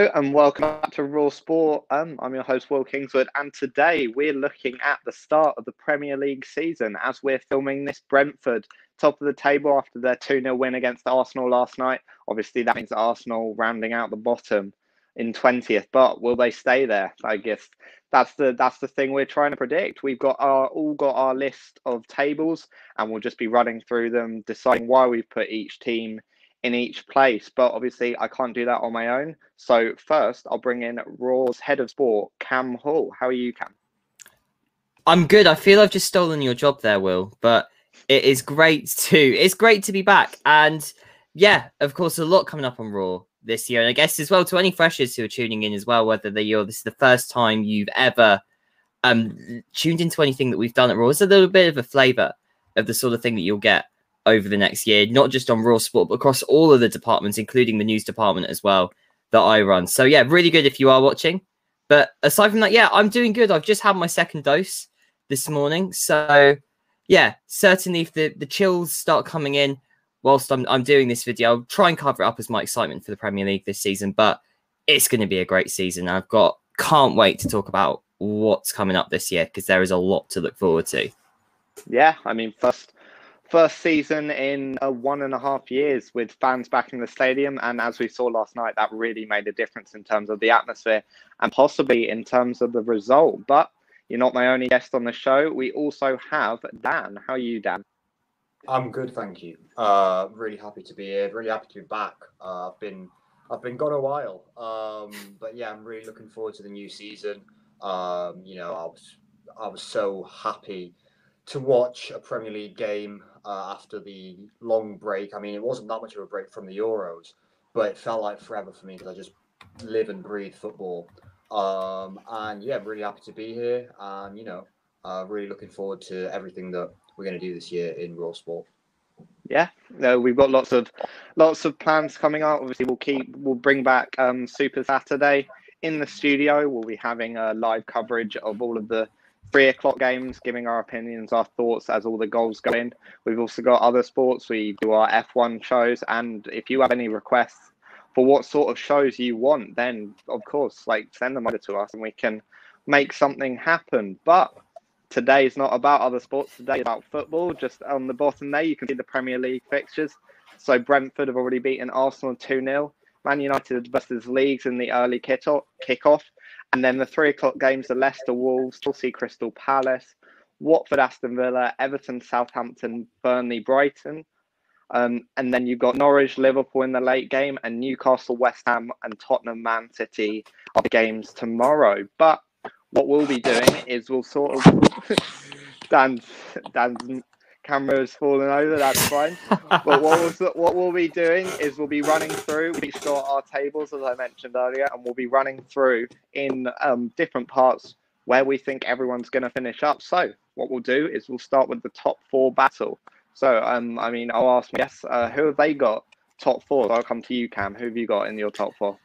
And welcome back to Raw Sport. Um, I'm your host, Will Kingswood, and today we're looking at the start of the Premier League season as we're filming this. Brentford, top of the table after their 2 0 win against Arsenal last night. Obviously, that means Arsenal rounding out the bottom in 20th, but will they stay there? I guess that's the that's the thing we're trying to predict. We've got our all got our list of tables, and we'll just be running through them, deciding why we've put each team in each place. But obviously, I can't do that on my own. So first, I'll bring in Raw's head of sport, Cam Hall. How are you, Cam? I'm good. I feel I've just stolen your job there, Will. But it is great to it's great to be back. And yeah, of course, a lot coming up on Raw this year. And I guess as well to any freshers who are tuning in as well, whether they you're this is the first time you've ever um tuned into anything that we've done at Raw. It's a little bit of a flavour of the sort of thing that you'll get over the next year, not just on Raw Sport, but across all of the departments, including the news department as well that I run. So yeah, really good if you are watching. But aside from that, yeah, I'm doing good. I've just had my second dose this morning. So yeah, certainly if the, the chills start coming in whilst I'm I'm doing this video, I'll try and cover it up as my excitement for the Premier League this season. But it's going to be a great season. I've got can't wait to talk about what's coming up this year because there is a lot to look forward to. Yeah, I mean, first first season in uh, one and a half years with fans back in the stadium. And as we saw last night, that really made a difference in terms of the atmosphere and possibly in terms of the result. But you're not my only guest on the show. We also have Dan. How are you, Dan? I'm good, thank you. Uh, really happy to be here. Really happy to be back. Uh, I've been I've been gone a while, um, but yeah, I'm really looking forward to the new season. Um, you know, I was I was so happy to watch a Premier League game uh, after the long break. I mean, it wasn't that much of a break from the Euros, but it felt like forever for me because I just live and breathe football. Um, and yeah, I'm really happy to be here, and you know, uh, really looking forward to everything that we're going to do this year in Raw Sport. Yeah, no, we've got lots of lots of plans coming up. Obviously, we'll keep we'll bring back um, Super Saturday in the studio. We'll be having a live coverage of all of the three o'clock games, giving our opinions, our thoughts as all the goals go in. We've also got other sports. We do our F1 shows, and if you have any requests for what sort of shows you want, then of course, like send them over to us, and we can make something happen. But today is not about other sports. Today is about football. Just on the bottom there, you can see the Premier League fixtures. So Brentford have already beaten Arsenal 2 0. Man United versus Leeds in the early kick-off. And then the three o'clock games are Leicester Wolves, Chelsea Crystal Palace, Watford Aston Villa, Everton Southampton, Burnley Brighton. Um, and then you've got Norwich Liverpool in the late game, and Newcastle West Ham and Tottenham Man City are the games tomorrow. But what we'll be doing is we'll sort of Dan's Dan's camera is falling over. That's fine. but what we'll, what we'll be doing is we'll be running through. We each got our tables as I mentioned earlier, and we'll be running through in um, different parts where we think everyone's going to finish up. So what we'll do is we'll start with the top four battle. So um, I mean, I'll ask yes, uh, who have they got top four? So I'll come to you, Cam. Who have you got in your top four?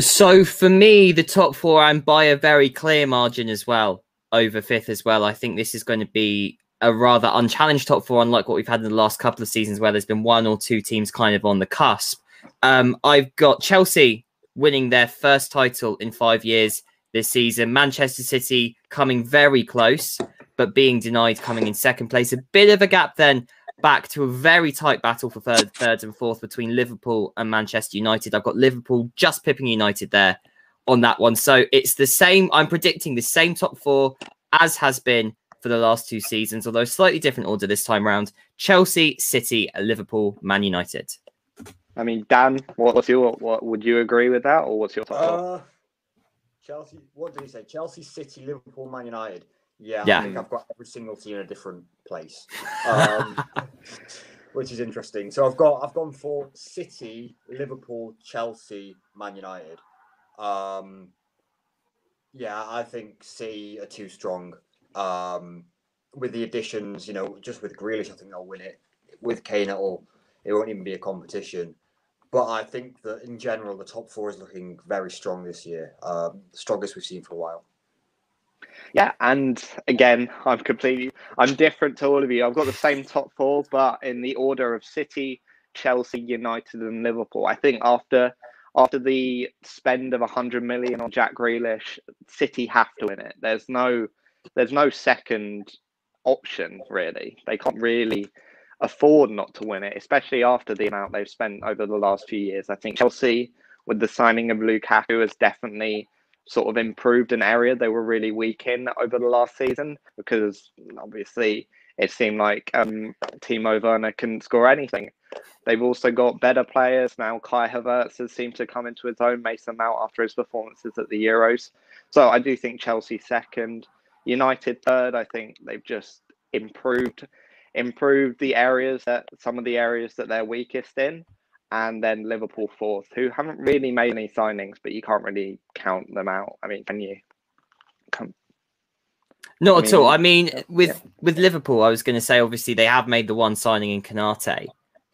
So for me, the top four, and by a very clear margin as well, over fifth as well. I think this is going to be a rather unchallenged top four, unlike what we've had in the last couple of seasons, where there's been one or two teams kind of on the cusp. Um, I've got Chelsea winning their first title in five years this season. Manchester City coming very close, but being denied coming in second place. A bit of a gap then back to a very tight battle for third, third and fourth between Liverpool and Manchester United. I've got Liverpool just pipping United there on that one. So it's the same. I'm predicting the same top four as has been for the last two seasons, although slightly different order this time around. Chelsea, City, Liverpool, Man United. I mean, Dan, what's your what would you agree with that, or what's your top uh, Chelsea. What did he say? Chelsea, City, Liverpool, Man United. Yeah, yeah. I think I've got every single team in a different place, um, which is interesting. So I've got I've gone for City, Liverpool, Chelsea, Man United. Um, yeah, I think City are too strong. Um, with the additions, you know, just with Grealish, I think they'll win it. With Kane, it'll it won't even be a competition. But I think that in general, the top four is looking very strong this year. Um, strongest we've seen for a while. Yeah, and again, I'm completely I'm different to all of you. I've got the same top four, but in the order of City, Chelsea, United, and Liverpool. I think after after the spend of 100 million on Jack Grealish, City have to win it. There's no there's no second option really. They can't really afford not to win it, especially after the amount they've spent over the last few years. I think Chelsea, with the signing of Lukaku, has definitely sort of improved an area they were really weak in over the last season because obviously it seemed like um, Timo Werner couldn't score anything. They've also got better players now. Kai Havertz has seemed to come into his own, Mason Mount after his performances at the Euros. So I do think Chelsea second, United third. I think they've just improved, improved the areas that some of the areas that they're weakest in, and then Liverpool fourth, who haven't really made any signings, but you can't really count them out. I mean, can you? Come, not I mean, at all. I mean, with yeah. with Liverpool, I was going to say obviously they have made the one signing in Konate,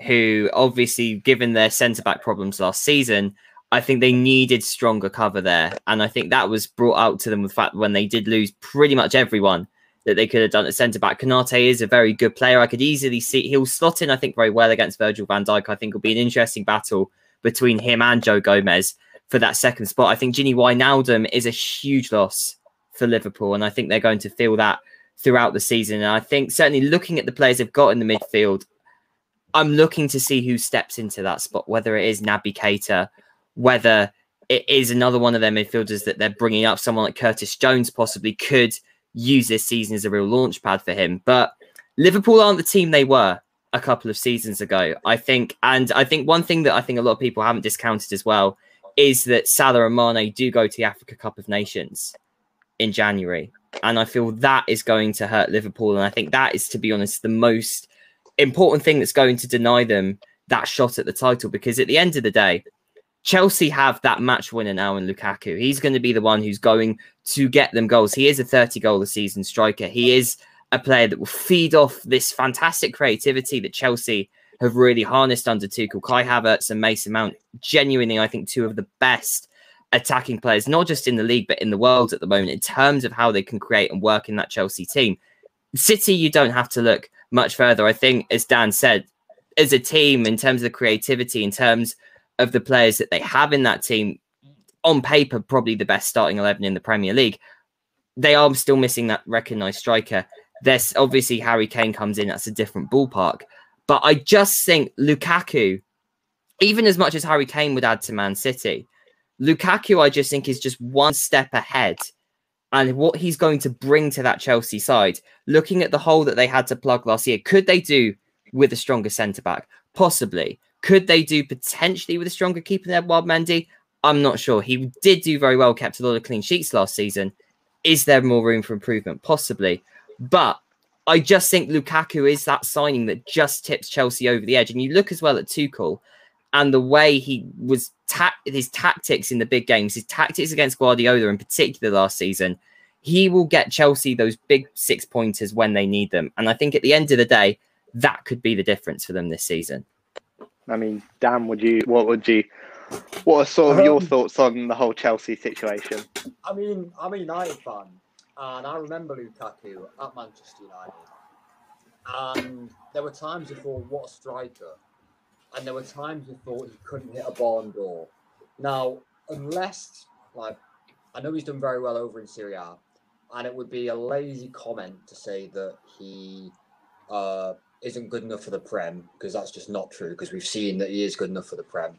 who obviously, given their centre back problems last season, I think they needed stronger cover there, and I think that was brought out to them with the fact when they did lose pretty much everyone that they could have done at centre back. Konate is a very good player. I could easily see he'll slot in, I think, very well against Virgil van Dijk. I think will be an interesting battle between him and Joe Gomez for that second spot. I think Gini Wijnaldum is a huge loss for Liverpool, and I think they're going to feel that throughout the season. And I think certainly looking at the players they've got in the midfield, I'm looking to see who steps into that spot, whether it is Naby Keita, whether it is another one of their midfielders that they're bringing up, someone like Curtis Jones possibly could use this season as a real launch pad for him. But Liverpool aren't the team they were a couple of seasons ago, I think. And I think one thing that I think a lot of people haven't discounted as well is that Salah and Mane do go to the Africa Cup of Nations in January. And I feel that is going to hurt Liverpool. And I think that is, to be honest, the most important thing that's going to deny them that shot at the title. Because at the end of the day, Chelsea have that match winner now in Lukaku. He's going to be the one who's going to get them goals. He is a 30 goal a season striker. He is a player that will feed off this fantastic creativity that Chelsea have really harnessed under Tuchel. Kai Havertz and Mason Mount, genuinely, I think, two of the best attacking players, not just in the league, but in the world at the moment, in terms of how they can create and work in that Chelsea team. City, you don't have to look much further. I think, as Dan said, as a team, in terms of the creativity, in terms of the players that they have in that team, on paper, probably the best starting 11 in the Premier League. They are still missing that recognised striker. There's obviously Harry Kane comes in, that's a different ballpark. But I just think Lukaku, even as much as Harry Kane would add to Man City, Lukaku, I just think, is just one step ahead. And what he's going to bring to that Chelsea side, looking at the hole that they had to plug last year, could they do with a stronger centre back? Possibly. Could they do potentially with a stronger keeper than Edouard Mendy? I'm not sure. He did do very well, kept a lot of clean sheets last season. Is there more room for improvement? Possibly. But I just think Lukaku is that signing that just tips Chelsea over the edge. And you look as well at Tuchel and the way he was ta- his tactics in the big games, his tactics against Guardiola in particular last season, he will get Chelsea those big six pointers when they need them. And I think at the end of the day, that could be the difference for them this season. I mean, Dan, would you? What would you? What are sort of um, your thoughts on the whole Chelsea situation? I mean, I'm a United fan, and I remember Lukaku at Manchester United, and there were times before, what a striker! and there were times thought he couldn't hit a barn door. Now, unless like I know he's done very well over in Serie A, and it would be a lazy comment to say that he uh, isn't good enough for the Prem because that's just not true. Because we've seen that he is good enough for the Prem.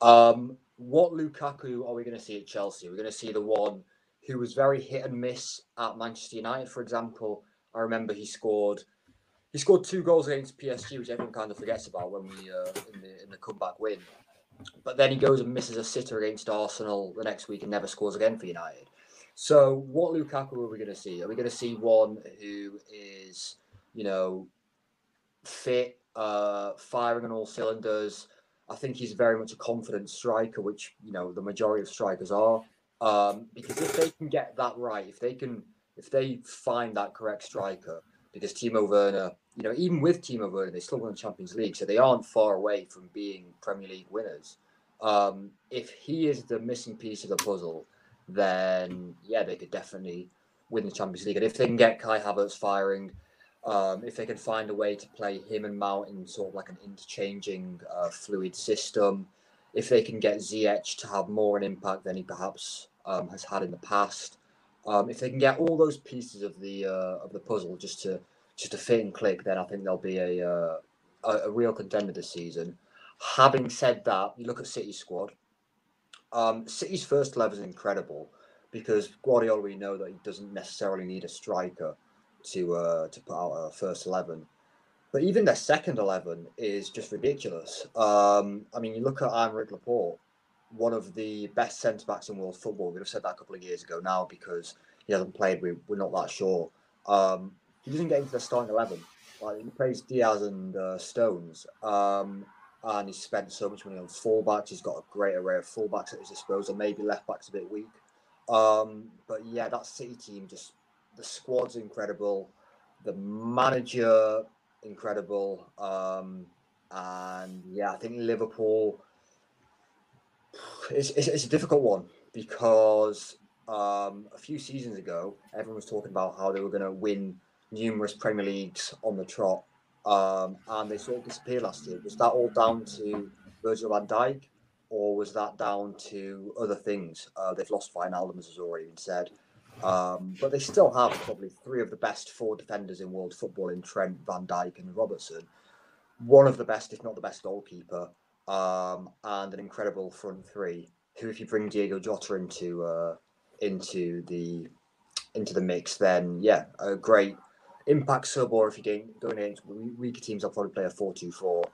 Um, what Lukaku are we going to see at Chelsea? We're going to see the one who was very hit and miss at Manchester United, for example. I remember he scored he scored two goals against PSG, which everyone kind of forgets about when we uh, in the in the comeback win. But then he goes and misses a sitter against Arsenal the next week and never scores again for United. So what Lukaku are we going to see? Are we going to see one who is, you know, fit, uh, firing on all cylinders? I think he's very much a confident striker, which you know the majority of strikers are. Um, because if they can get that right, if they can, if they find that correct striker, because Timo Werner you know, even with Timo Werner, they still won the Champions League, so they aren't far away from being Premier League winners. Um, if he is the missing piece of the puzzle, then yeah, they could definitely win the Champions League. And if they can get Kai Havertz firing, um, if they can find a way to play him and Mount in sort of like an interchanging, uh, fluid system, if they can get Ziyech to have more an impact than he perhaps um, has had in the past, um, if they can get all those pieces of the uh, of the puzzle just to just to fit and click, then I think they'll be a uh, a, a, real contender this season. Having said that, you look at City's squad. Um, City's first eleven is incredible because Guardiola we know that he doesn't necessarily need a striker to uh, to put out a first eleven. But even their second eleven is just ridiculous. Um, I mean, you look at Aymeric Laporte, one of the best centre backs in world football. We'd have said that a couple of years ago now because he hasn't played. We, we're not that sure. Um, he doesn't get into the starting eleven. Like he plays Dias and uh, Stones, um, and he's spent so much money on fullbacks. He's got a great array of fullbacks at his disposal. Maybe left backs a bit weak, um, but yeah, that City team just the squad's incredible. The manager incredible. Um, and yeah, I think Liverpool. It's, it's, it's a difficult one because um, a few seasons ago, everyone was talking about how they were going to win numerous Premier Leagues on the trot, um, and they sort of disappeared last year. Was that all down to Virgil van Dijk, or was that down to other things? Uh, they've lost Wijnaldum, as has already been said. Um, but they still have probably three of the best four defenders in world football in Trent, Van Dijk, and Robertson. One of the best, if not the best, goalkeeper, um, and an incredible front three. Who, if you bring Diogo Jota into uh, into the into the mix, then yeah, a great impact sub. Or if you're going, going against weaker teams, I'll probably play a four-two-four.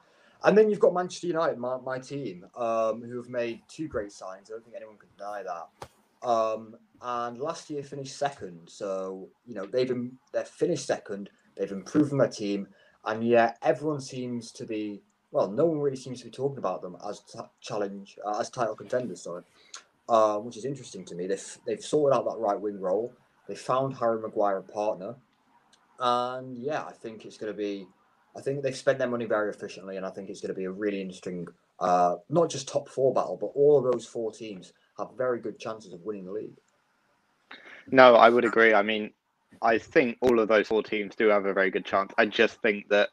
And then you've got Manchester United, my, my team, um, who have made two great signs. I don't think anyone can deny that. Um, and last year finished second. So you know they've been they're finished second. They've improved their team, and yet everyone seems to be well. No one really seems to be talking about them as t- challenge uh, as title contenders. Sorry, uh, which is interesting to me. They've they've sorted out that right wing role. They found Harry Maguire a partner, and yeah, I think it's going to be. I think they've spent their money very efficiently, and I think it's going to be a really interesting, uh, not just top four battle, but all of those four teams have very good chances of winning the league. No, I would agree. I mean, I think all of those four teams do have a very good chance. I just think that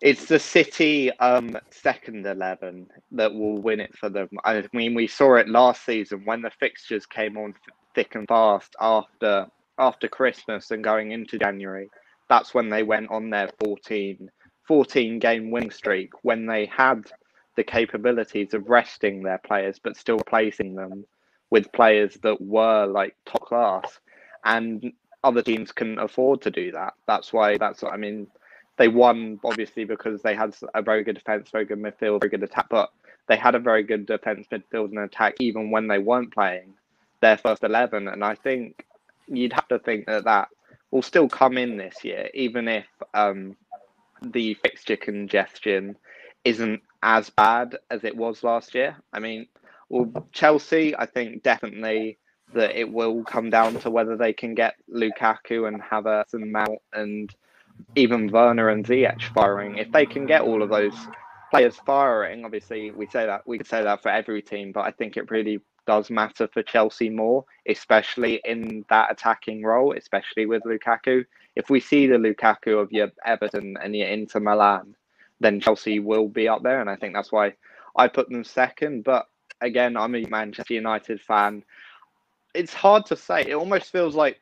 it's the City um, second 11 that will win it for them. I mean, we saw it last season when the fixtures came on thick and fast after after Christmas and going into January. That's when they went on their 14, 14 game winning streak when they had the capabilities of resting their players but still placing them with players that were like top class, and other teams couldn't afford to do that. That's why. That's what I mean, they won obviously because they had a very good defense, very good midfield, very good attack, but they had a very good defense, midfield, and attack even when they weren't playing their first eleven. And I think you'd have to think that that will still come in this year, even if um, the fixture congestion isn't as bad as it was last year. I mean, well, Chelsea, I think definitely that it will come down to whether they can get Lukaku and Havertz and Mount and even Werner and Ziyech firing. If they can get all of those players firing, obviously we say that we could say that for every team, but I think it really does matter for Chelsea more, especially in that attacking role, especially with Lukaku. If we see the Lukaku of your Everton and your Inter Milan, then Chelsea will be up there, and I think that's why I put them second. But again, I'm a Manchester United fan. It's hard to say. It almost feels like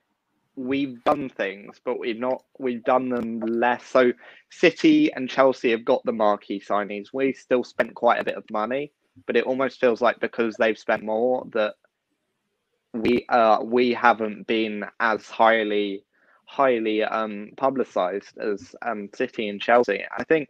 we've done things, but we've not. We've done them less. So City and Chelsea have got the marquee signings. We still spent quite a bit of money, but it almost feels like because they've spent more that we uh we haven't been as highly highly um publicized as um City and Chelsea. I think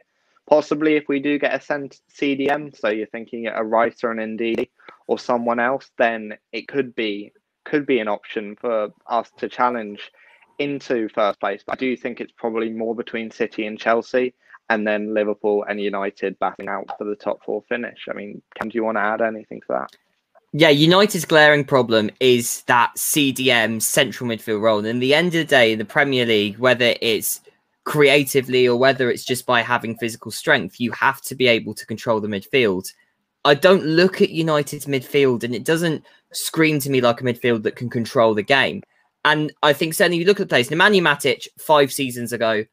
Possibly if we do get a CDM, so you're thinking a writer and Ndidi or someone else, then it could be could be an option for us to challenge into first place. But I do think it's probably more between City and Chelsea, and then Liverpool and United batting out for the top four finish. I mean, Cam, do you want to add anything to that? Yeah, United's glaring problem is that CDM central midfield role. And in the end of the day, in the Premier League, whether it's creatively or whether it's just by having physical strength, you have to be able to control the midfield. I don't look at United's midfield and it doesn't scream to me like a midfield that can control the game. And I think certainly you look at the place, Nemanja Matic five seasons ago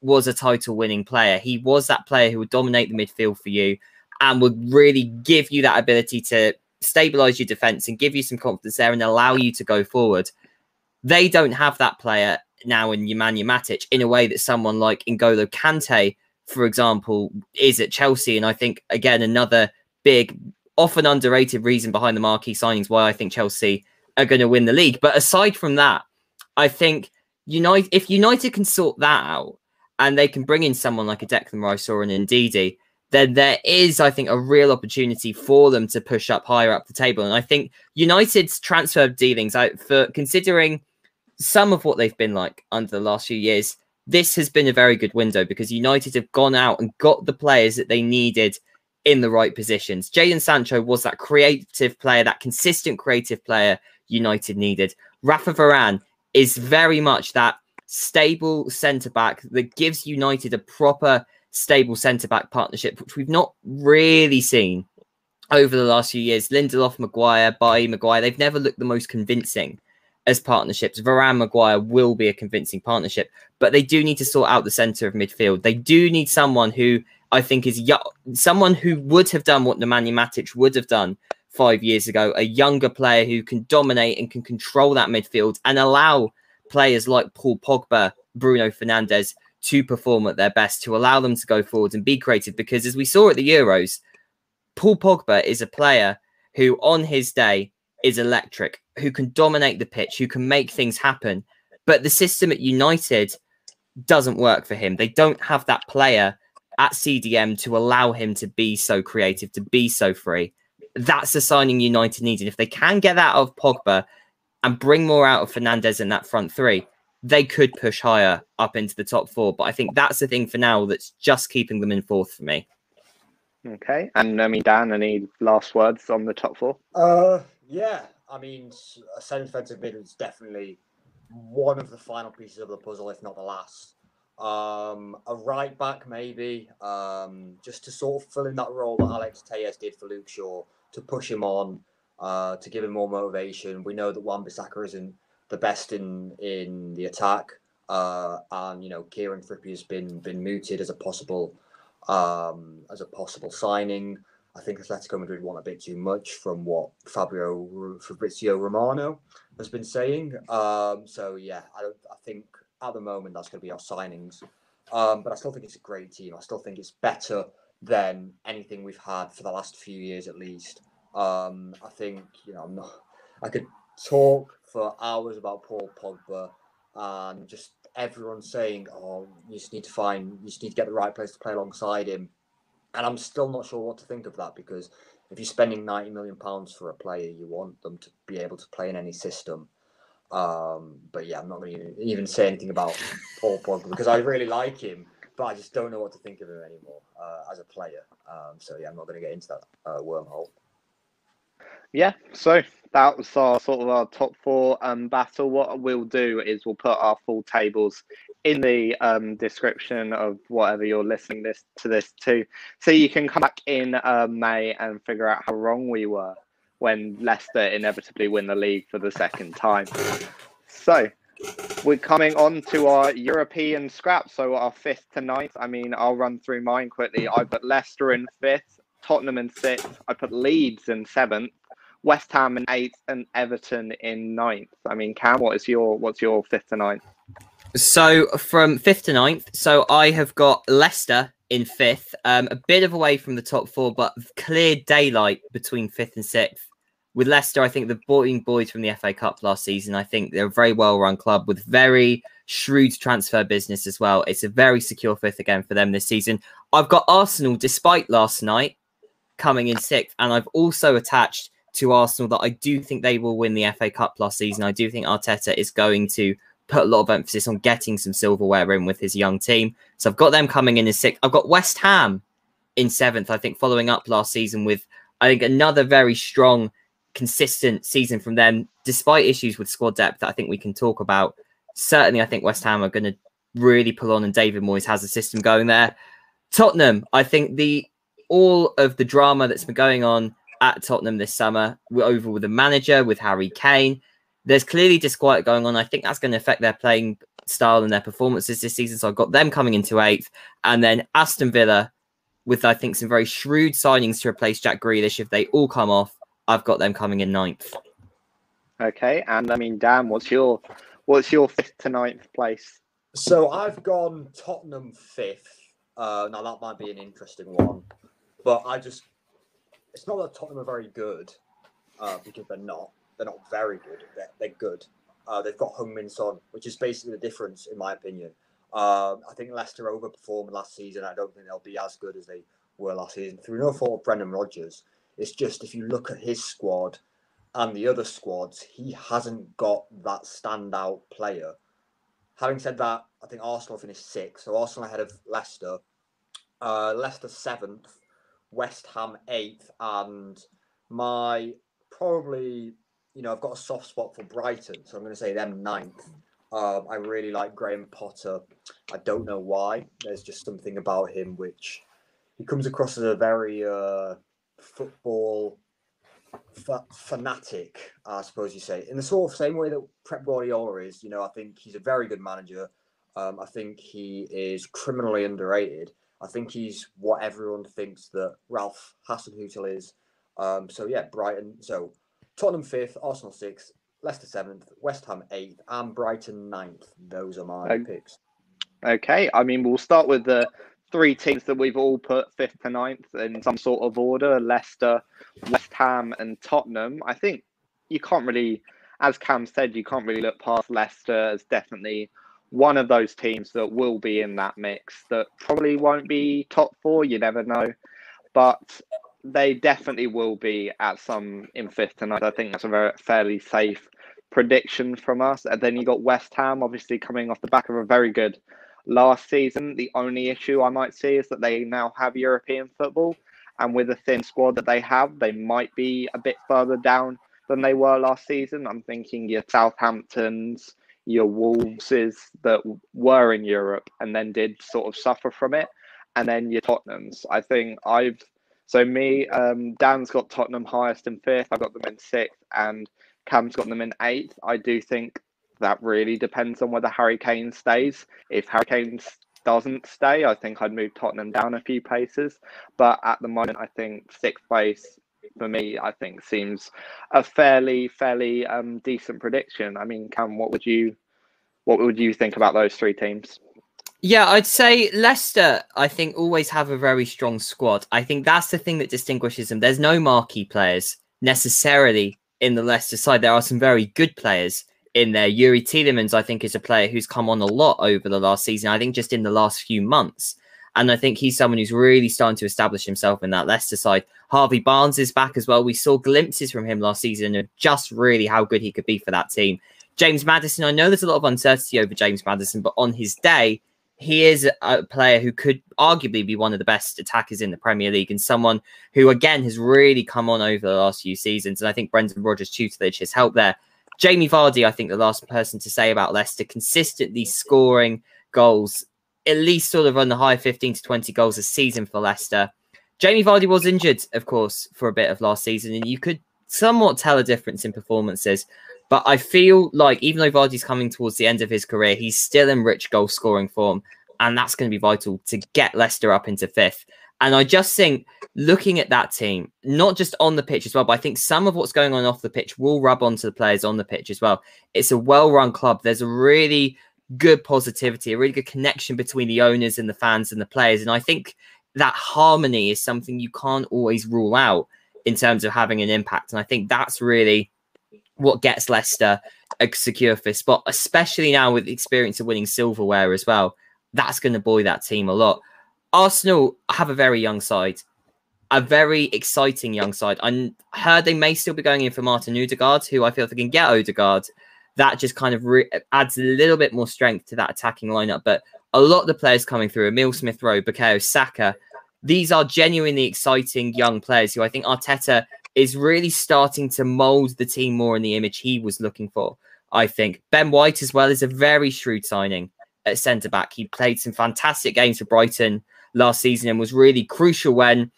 was a title winning player. He was that player who would dominate the midfield for you. and would really give you that ability to stabilize your defense and give you some confidence there and allow you to go forward. They don't have that player now in Nemanja Matic in a way that someone like N'Golo Kante, for example, is at Chelsea. And I think, again, another big, often underrated reason behind the marquee signings why I think Chelsea are going to win the league. But aside from that, I think United, if United can sort that out and they can bring in someone like a Declan Rice or an Ndidi, then there is, I think, a real opportunity for them to push up higher up the table. And I think United's transfer dealings, I, for considering some of what they've been like under the last few years, this has been a very good window because United have gone out and got the players that they needed in the right positions. Jadon Sancho was that creative player, that consistent creative player United needed. Rafa Varane is very much that stable centre back that gives United a proper stable centre back partnership, which we've not really seen over the last few years. Lindelof, Maguire, Bailly, Maguire, they've never looked the most convincing as partnerships. Varane, Maguire will be a convincing partnership, but they do need to sort out the centre of midfield. They do need someone who I think is someone who would have done what Nemanja Matic would have done five years ago, a younger player who can dominate and can control that midfield and allow players like Paul Pogba, Bruno Fernandes to perform at their best, to allow them to go forward and be creative. Because as we saw at the Euros, Paul Pogba is a player who, on his day, is electric, who can dominate the pitch, who can make things happen. But the system at United doesn't work for him. They don't have that player at CDM to allow him to be so creative, to be so free. That's the signing United needed. If they can get that out of Pogba and bring more out of Fernandes in that front three, they could push higher up into the top four. But I think that's the thing for now that's just keeping them in fourth for me. Okay. And I mean, Dan, any last words on the top four? Uh, yeah. I mean, a centre defensive mid is definitely one of the final pieces of the puzzle, if not the last. Um, a right back, maybe, um, just to sort of fill in that role that Alex Telles did for Luke Shaw, to push him on, uh, to give him more motivation. We know that Wan-Bissaka isn't the best in in the attack. Uh, and you know, Kieran Trippier has been been mooted as a possible um, as a possible signing. I think Atletico Madrid want a bit too much from what Fabio Fabrizio Romano has been saying. Um, so yeah, I, I think at the moment that's going to be our signings. Um, but I still think it's a great team. I still think it's better than anything we've had for the last few years at least. Um, I think you know I'm not. I could talk for hours about Paul Pogba and just everyone saying, "Oh, you just need to find, you just need to get the right place to play alongside him." And I'm still not sure what to think of that because if you're spending 90 million pounds for a player, you want them to be able to play in any system. Um, but yeah, I'm not going to even say anything about Paul Pogba because I really like him, but I just don't know what to think of him anymore uh, as a player. Um, so yeah, I'm not going to get into that uh, wormhole. Yeah, so that was our sort of our top four um, battle. What we'll do is we'll put our full tables in the um, description of whatever you're listening this to this to, so you can come back in uh, May and figure out how wrong we were when Leicester inevitably win the league for the second time. So we're coming on to our European scrap. So our fifth to ninth. I mean, I'll run through mine quickly. I put Leicester in fifth, Tottenham in sixth. I put Leeds in seventh. West Ham in eighth and Everton in ninth. I mean, Cam, what is your what's your fifth to ninth? So from fifth to ninth, so I have got Leicester in fifth, um, a bit of away from the top four, but clear daylight between fifth and sixth. With Leicester, I think the boarding boys from the FA Cup last season, I think they're a very well run club with very shrewd transfer business as well. It's a very secure fifth again for them this season. I've got Arsenal, despite last night, coming in sixth, and I've also attached to Arsenal that I do think they will win the FA Cup last season. I do think Arteta is going to put a lot of emphasis on getting some silverware in with his young team. So I've got them coming in as sixth. I've got West Ham in seventh. I think following up last season with I think another very strong, consistent season from them, despite issues with squad depth that I think we can talk about. Certainly, I think West Ham are going to really pull on, and David Moyes has a system going there. Tottenham, I think the all of the drama that's been going on at Tottenham this summer. We're over with the manager, with Harry Kane. There's clearly disquiet going on. I think that's going to affect their playing style and their performances this season. So I've got them coming into eighth. And then Aston Villa with I think some very shrewd signings to replace Jack Grealish. If they all come off, I've got them coming in ninth. Okay, and I mean, Dan, what's your what's your fifth to ninth place? So I've gone Tottenham fifth. Uh, now that might be an interesting one, but I just it's not that Tottenham are very good uh, because they're not. They're not very good. They're, they're good. Uh, they've got Heung-min Son, which is basically the difference in my opinion. Um, I think Leicester overperformed last season. I don't think they'll be as good as they were last season through no fault of Brendan Rodgers. It's just if you look at his squad and the other squads, he hasn't got that standout player. Having said that, I think Arsenal finished sixth, so Arsenal ahead of Leicester. Uh, Leicester seventh, West Ham eighth, and my probably, you know, I've got a soft spot for Brighton, so I'm going to say them ninth. Um, I really like Graham Potter. I don't know why. There's just something about him which he comes across as a very uh, football fa- fanatic, I suppose you say, in the sort of same way that Pep Guardiola is. You know, I think he's a very good manager. Um, I think he is criminally underrated. I think he's what everyone thinks that Ralph Hasenhüttl is. Um, so yeah, Brighton. So Tottenham fifth, Arsenal sixth, Leicester seventh, West Ham eighth, and Brighton ninth. Those are my Okay. picks. Okay, I mean, we'll start with the three teams that we've all put fifth to ninth in some sort of order Leicester, West Ham, and Tottenham. I think you can't really, as Cam said, you can't really look past Leicester as definitely one of those teams that will be in that mix that probably won't be top four, you never know. But they definitely will be at some in fifth tonight. I think that's a very fairly safe prediction from us. And then you got West Ham, obviously coming off the back of a very good last season. The only issue I might see is that they now have European football, and with the thin squad that they have, they might be a bit further down than they were last season. I'm thinking your Southamptons, your Wolveses that were in Europe and then did sort of suffer from it, and then your Tottenhams. I think I've so me, um, Dan's got Tottenham highest in fifth. I've got them in sixth, and Cam's got them in eighth. I do think that really depends on whether Harry Kane stays. If Harry Kane doesn't stay, I think I'd move Tottenham down a few places. But at the moment, I think sixth place for me, I think seems a fairly, fairly um, decent prediction. I mean, Cam, what would you, what would you think about those three teams? Yeah, I'd say Leicester, I think, always have a very strong squad. I think that's the thing that distinguishes them. There's no marquee players necessarily in the Leicester side. There are some very good players in there. Yuri Tielemans, I think, is a player who's come on a lot over the last season. I think just in the last few months. And I think he's someone who's really starting to establish himself in that Leicester side. Harvey Barnes is back as well. We saw glimpses from him last season of just really how good he could be for that team. James Maddison, I know there's a lot of uncertainty over James Maddison, but on his day, he is a player who could arguably be one of the best attackers in the Premier League and someone who, again, has really come on over the last few seasons. And I think Brendan Rodgers' tutelage has helped there. Jamie Vardy, I think, the last person to say about Leicester, consistently scoring goals, at least sort of on the high 15 to 20 goals a season for Leicester. Jamie Vardy was injured, of course, for a bit of last season, and you could somewhat tell a difference in performances. But I feel like even though Vardy's coming towards the end of his career, he's still in rich goal scoring form. And that's going to be vital to get Leicester up into fifth. And I just think looking at that team, not just on the pitch as well, but I think some of what's going on off the pitch will rub onto the players on the pitch as well. It's a well run club. There's a really good positivity, a really good connection between the owners and the fans and the players. And I think that harmony is something you can't always rule out in terms of having an impact. And I think that's really what gets Leicester a secure fifth spot, especially now with the experience of winning silverware as well. That's going to buoy that team a lot. Arsenal have a very young side, a very exciting young side. I heard they may still be going in for Martin Odegaard, who I feel if they can get Odegaard, that just kind of re- adds a little bit more strength to that attacking lineup. But a lot of the players coming through, Emile Smith Rowe, Bukayo Saka, these are genuinely exciting young players who I think Arteta is really starting to mold the team more in the image he was looking for. I think Ben White as well is a very shrewd signing at centre back. He played some fantastic games for Brighton last season and was really crucial when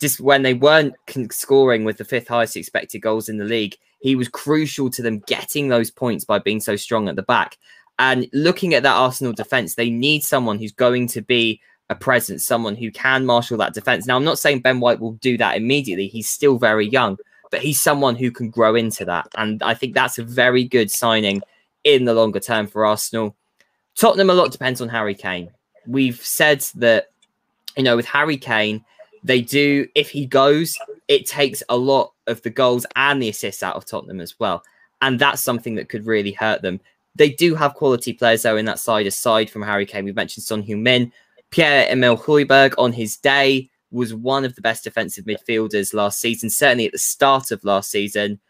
just when they weren't scoring with the fifth highest expected goals in the league. He was crucial to them getting those points by being so strong at the back. And looking at that Arsenal defense, they need someone who's going to be a presence, someone who can marshal that defense. Now, I'm not saying Ben White will do that immediately. He's still very young, but he's someone who can grow into that. And I think that's a very good signing in the longer term for Arsenal. Tottenham, a lot depends on Harry Kane. We've said that, you know, with Harry Kane, they do, if he goes, it takes a lot of the goals and the assists out of Tottenham as well. And that's something that could really hurt them. They do have quality players, though, in that side, aside from Harry Kane. We've mentioned Son Heung-min. Pierre Emile Højbjerg on his day was one of the best defensive midfielders last season, certainly at the start of last season.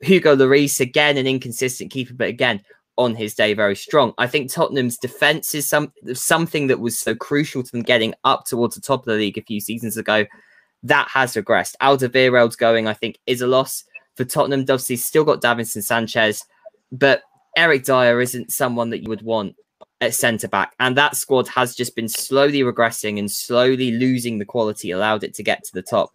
Hugo Lloris, again, an inconsistent keeper, but again, on his day, very strong. I think Tottenham's defense is some something that was so crucial to them getting up towards the top of the league a few seasons ago. That has regressed. Alderweireld's going, I think, is a loss for Tottenham. Obviously, still got Davinson Sanchez, but Eric Dier isn't someone that you would want at centre back. And that squad has just been slowly regressing and slowly losing the quality allowed it to get to the top.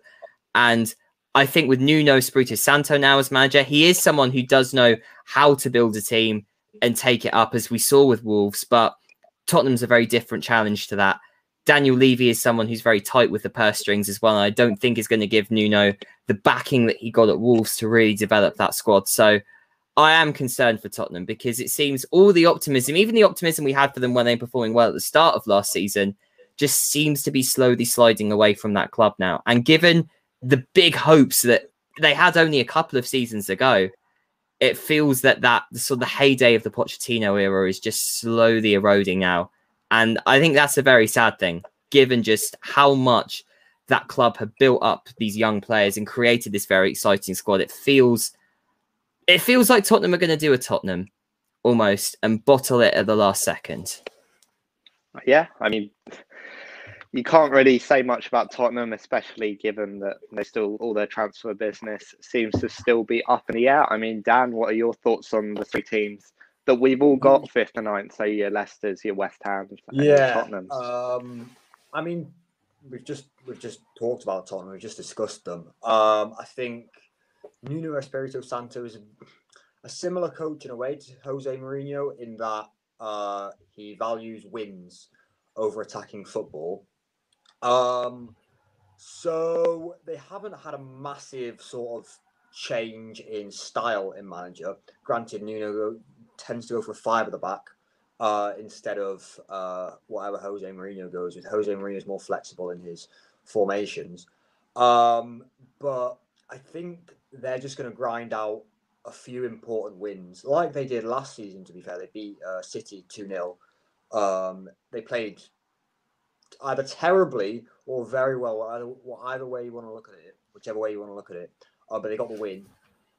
And I think with Nuno Espirito Santo now as manager, he is someone who does know how to build a team and take it up, as we saw with Wolves. But Tottenham's a very different challenge to that. Daniel Levy is someone who's very tight with the purse strings as well. And I don't think is going to give Nuno the backing that he got at Wolves to really develop that squad. So I am concerned for Tottenham because it seems all the optimism, even the optimism we had for them when they were performing well at the start of last season, just seems to be slowly sliding away from that club now. And given the big hopes that they had only a couple of seasons ago, it feels that that sort of the heyday of the Pochettino era is just slowly eroding now. And I think that's a very sad thing, given just how much that club had built up these young players and created this very exciting squad. It feels it feels like Tottenham are going to do a Tottenham almost and bottle it at the last second. Yeah, I mean, you can't really say much about Tottenham, especially given that they still all their transfer business seems to still be up in the air. I mean, Dan, what are your thoughts on the three teams that we've all got mm. fifth and ninth? So your Leicester's, your West Ham, yeah. Tottenham. Um, I mean, we've just we've just talked about Tottenham. We've just discussed them. Um, I think Nuno Espirito Santo is a, similar coach in a way to Jose Mourinho in that uh, he values wins over attacking football. Um, so they haven't had a massive sort of change in style in manager. Granted, Nuno tends to go for five at the back uh, instead of uh, whatever Jose Mourinho goes with. Jose Mourinho is more flexible in his formations. Um, but I think they're just going to grind out a few important wins, like they did last season. To be fair, they beat uh, City two 0 um, They played either terribly or very well, either, either way you want to look at it, whichever way you want to look at it. Uh, but they got the win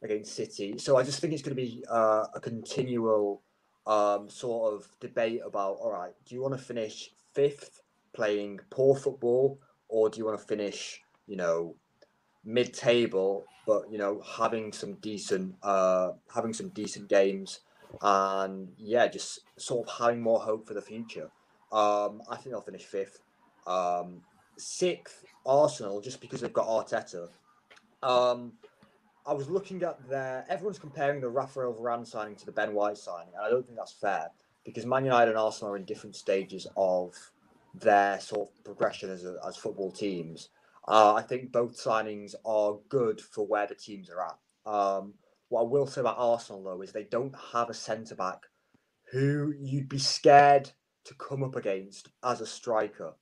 against City, so I just think it's going to be uh, a continual um, sort of debate about. All right, do you want to finish fifth, playing poor football, or do you want to finish, you know, mid-table, but you know, having some decent, uh, having some decent games, and yeah, just sort of having more hope for the future. Um, I think they'll finish fifth. Um, sixth, Arsenal, just because they've got Arteta. Um, I was looking at their. Everyone's comparing the Rafael Varane signing to the Ben White signing, and I don't think that's fair because Man United and Arsenal are in different stages of their sort of progression as, a, as football teams. Uh, I think both signings are good for where the teams are at. Um, what I will say about Arsenal, though, is they don't have a centre back who you'd be scared to come up against as a striker.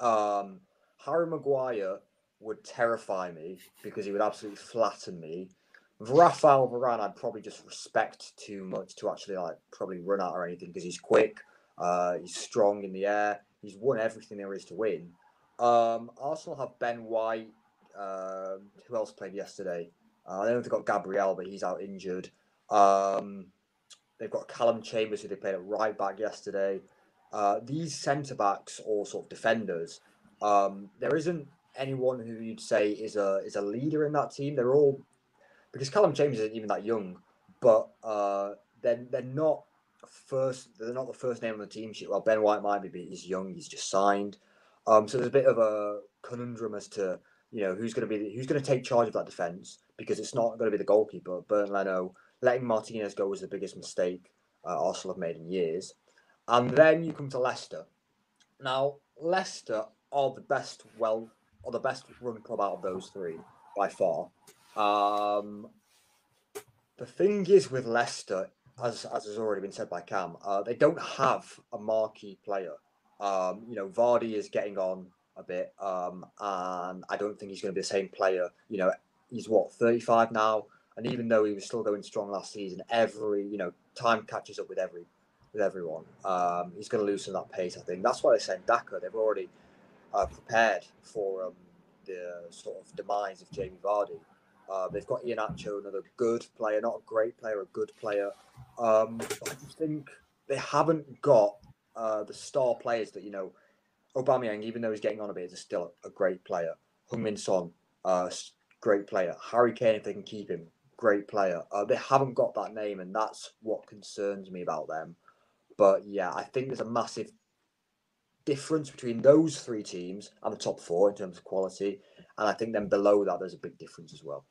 Um, Harry Maguire would terrify me because he would absolutely flatten me. Rafael Varane, I'd probably just respect too much to actually like probably run out or anything because he's quick, uh, he's strong in the air, he's won everything there is to win. Um, Arsenal have Ben White. Um, who else played yesterday? Uh, I don't know if they've got Gabriel, but he's out injured. Um, they've got Callum Chambers, who they played at right back yesterday. Uh, these centre backs or sort of defenders, um, there isn't anyone who you'd say is a is a leader in that team. They're all because Callum Chambers isn't even that young, but uh, they're they're not first. They're not the first name on the team sheet. Well, Ben White might be, but he's young. He's just signed. Um, so there's a bit of a conundrum as to you know who's going to be who's going to take charge of that defense because it's not going to be the goalkeeper. Bernd Leno letting Martinez go was the biggest mistake uh, Arsenal have made in years. And then you come to Leicester, Now, Leicester are the best, well, are the best run club out of those three by far. Um, the thing is with Leicester, as as has already been said by Cam, uh, they don't have a marquee player. Um, you know, Vardy is getting on a bit, um, and I don't think he's going to be the same player. You know, he's what 35 now, and even though he was still going strong last season, every you know time catches up with every with everyone. Um, he's going to lose some of that pace. I think that's why they sent Daka. They've already uh, prepared for um, the sort of demise of Jamie Vardy. Uh, they've got Iheanacho, another good player, not a great player, a good player. Um, I just think they haven't got uh, the star players that you know. Aubameyang, even though he's getting on a bit, is still a, great player. Heung-min Son, uh, great player. Harry Kane, if they can keep him, great player. Uh, they haven't got that name, and that's what concerns me about them. But yeah, I think there's a massive difference between those three teams and the top four in terms of quality. And I think then below that, there's a big difference as well.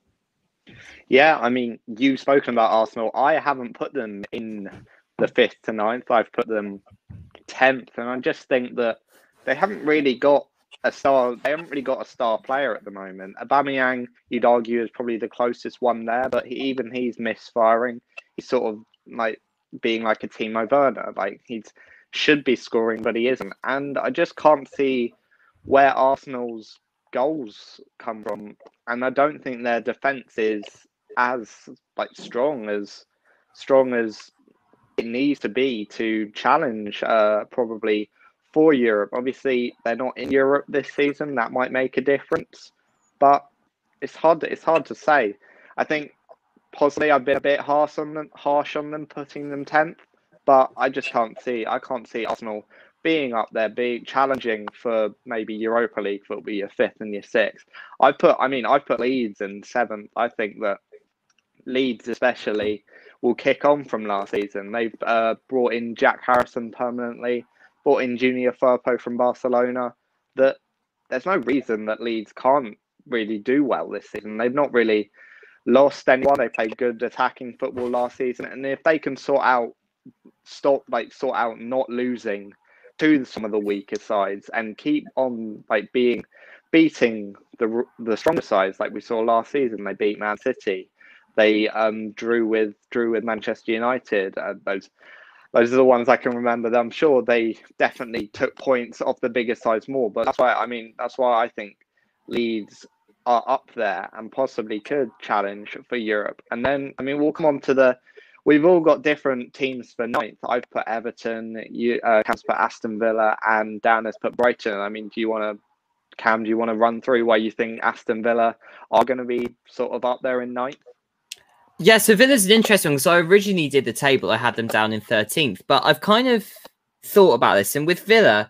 Yeah, I mean, you've spoken about Arsenal. I haven't put them in the fifth to ninth. I've put them tenth, and I just think that they haven't really got a star. They haven't really got a star player at the moment. Aubameyang, you'd argue, is probably the closest one there, but he, even he's misfiring. He's sort of like being like a Timo Werner. Like he's should be scoring, but he isn't. And I just can't see where Arsenal's goals come from. And I don't think their defense is as like strong as strong as it needs to be to challenge uh, probably for Europe. Obviously, they're not in Europe this season. That might make a difference, but it's hard. It's hard to say. I think possibly I've been a bit harsh on them, harsh on them, putting them tenth, but I just can't see. I can't see Arsenal being up there, being challenging for maybe Europa League be your fifth and your sixth. I put, I mean, I put Leeds in seventh. I think that Leeds, especially, will kick on from last season. They've uh, brought in Jack Harrison permanently, brought in Junior Firpo from Barcelona. That there's no reason that Leeds can't really do well this season. They've not really lost anyone. They played good attacking football last season, and if they can sort out, stop like sort out not losing to some of the weaker sides and keep on like being beating the the stronger sides like we saw last season. They beat Man City. They um, drew with drew with Manchester United. Uh, those those are the ones I can remember. I'm sure they definitely took points off the bigger sides more. But that's why I mean that's why I think Leeds are up there and possibly could challenge for Europe. And then I mean we'll come on to the we've all got different teams for ninth. I've put Everton, you uh, Cam's put Aston Villa, and Dan has put Brighton. I mean, do you want to, Cam? Do you want to run through why you think Aston Villa are going to be sort of up there in ninth? Yeah, so Villa's an interesting one. So I originally did the table, I had them down in 13th, but I've kind of thought about this. And with Villa,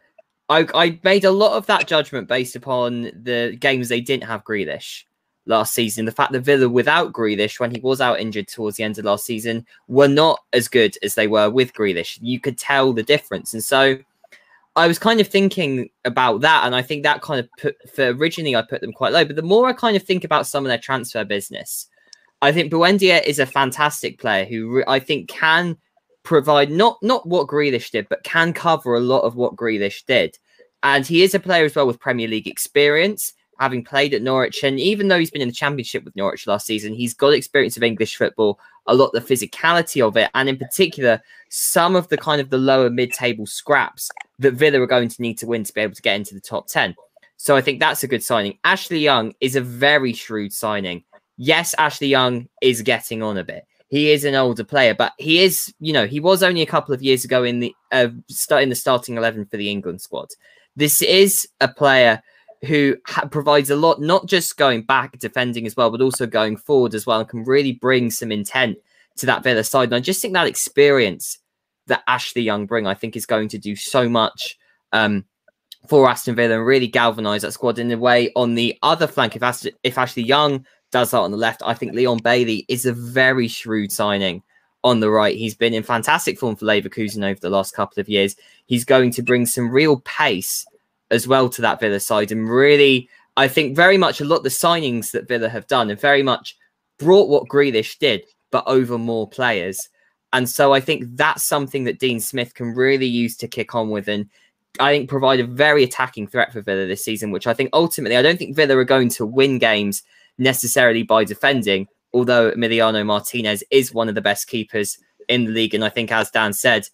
I, I made a lot of that judgment based upon the games they didn't have Grealish last season. The fact that Villa without Grealish, when he was out injured towards the end of last season, were not as good as they were with Grealish. You could tell the difference. And so I was kind of thinking about that. And I think that kind of put, for originally, I put them quite low. But the more I kind of think about some of their transfer business, I think Buendia is a fantastic player who I think can provide not not what Grealish did, but can cover a lot of what Grealish did. And he is a player as well with Premier League experience having played at Norwich, and even though he's been in the Championship with Norwich last season, he's got experience of English football, a lot of the physicality of it, and in particular, some of the kind of the lower mid-table scraps that Villa are going to need to win to be able to get into the top ten. So I think that's a good signing. Ashley Young is a very shrewd signing. Yes, Ashley Young is getting on a bit. He is an older player, but he is, you know, he was only a couple of years ago in the uh, starting the starting eleven for the England squad. This is a player who provides a lot, not just going back defending as well, but also going forward as well, and can really bring some intent to that Villa side. And I just think that experience that Ashley Young bring, I think, is going to do so much um, for Aston Villa and really galvanise that squad in a way. On the other flank, if if Ashley Young does that on the left, I think Leon Bailey is a very shrewd signing on the right. He's been in fantastic form for Leverkusen over the last couple of years. He's going to bring some real pace as well to that Villa side. And really, I think very much a lot of the signings that Villa have done have very much brought what Grealish did, but over more players. And so I think that's something that Dean Smith can really use to kick on with and I think, provide a very attacking threat for Villa this season, which I think ultimately, I don't think Villa are going to win games necessarily by defending, although Emiliano Martinez is one of the best keepers in the league. And I think, as Dan said,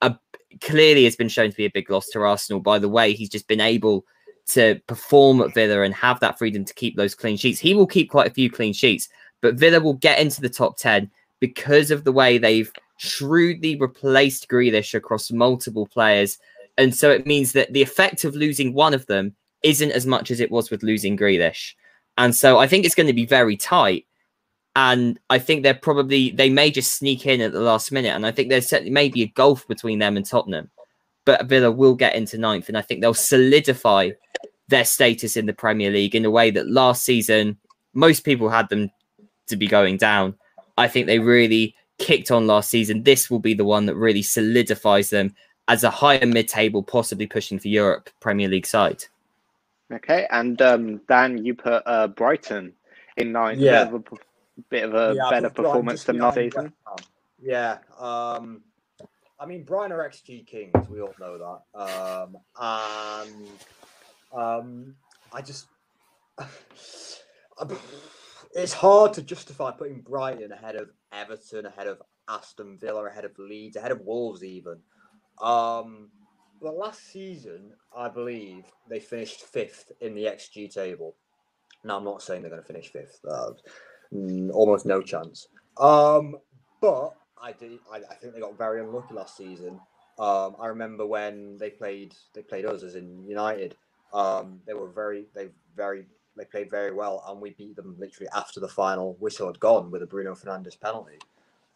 a, clearly has been shown to be a big loss to Arsenal by the way he's just been able to perform at Villa and have that freedom to keep those clean sheets. He will keep quite a few clean sheets, but Villa will get into the top 10 because of the way they've shrewdly replaced Grealish across multiple players. And so it means that the effect of losing one of them isn't as much as it was with losing Grealish. And so I think it's going to be very tight. And I think they're probably, they may just sneak in at the last minute. And I think there's certainly maybe a gulf between them and Tottenham. But Villa will get into ninth. And I think they'll solidify their status in the Premier League in a way that last season, most people had them to be going down. I think they really kicked on last season. This will be the one that really solidifies them as a higher mid-table, possibly pushing for Europe Premier League side. Okay, and um, Dan, you put uh, Brighton in ninth. Yeah. Bit of a, bit of a Yeah, better performance than last season. Yeah. Um, I mean, Brighton are XG kings. We all know that. Um, and um, I just, it's hard to justify putting Brighton ahead of Everton, ahead of Aston Villa, ahead of Leeds, ahead of Wolves, even. Um, but last season, I believe they finished fifth in the XG table. Now, I'm not saying they're going to finish fifth. Uh, almost no chance. Um, but I did. I, I think they got very unlucky last season. Um, I remember when they played. They played us as in United. Um, they were very. They very. They played very well, and we beat them literally after the final whistle had gone with a Bruno Fernandes penalty,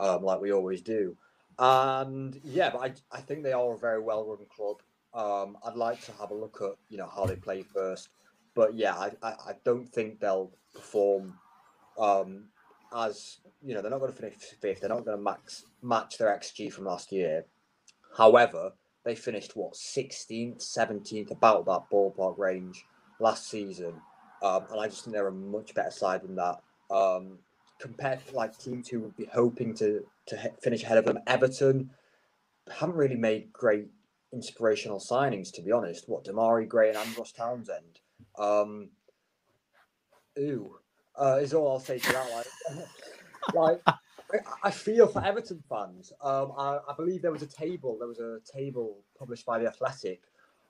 um, like we always do. And yeah, but I, I think they are a very well run club. Um, I'd like to have a look at you know how they play first, but yeah, I, I, I don't think they'll perform um, as you know they're not going to finish fifth. They're not going to max match their xG from last year. However, they finished what 16th, 17th, about that ballpark range last season, um, and I just think they're a much better side than that. Um, compared to like teams who would be hoping to to finish ahead of them, Everton haven't really made great inspirational signings, to be honest. What Demarai Gray and Andros Townsend. Um, ooh, uh, is all I'll say to that. Like, like I- feel for Everton fans. Um, I, I believe there was a table. There was a table published by the Athletic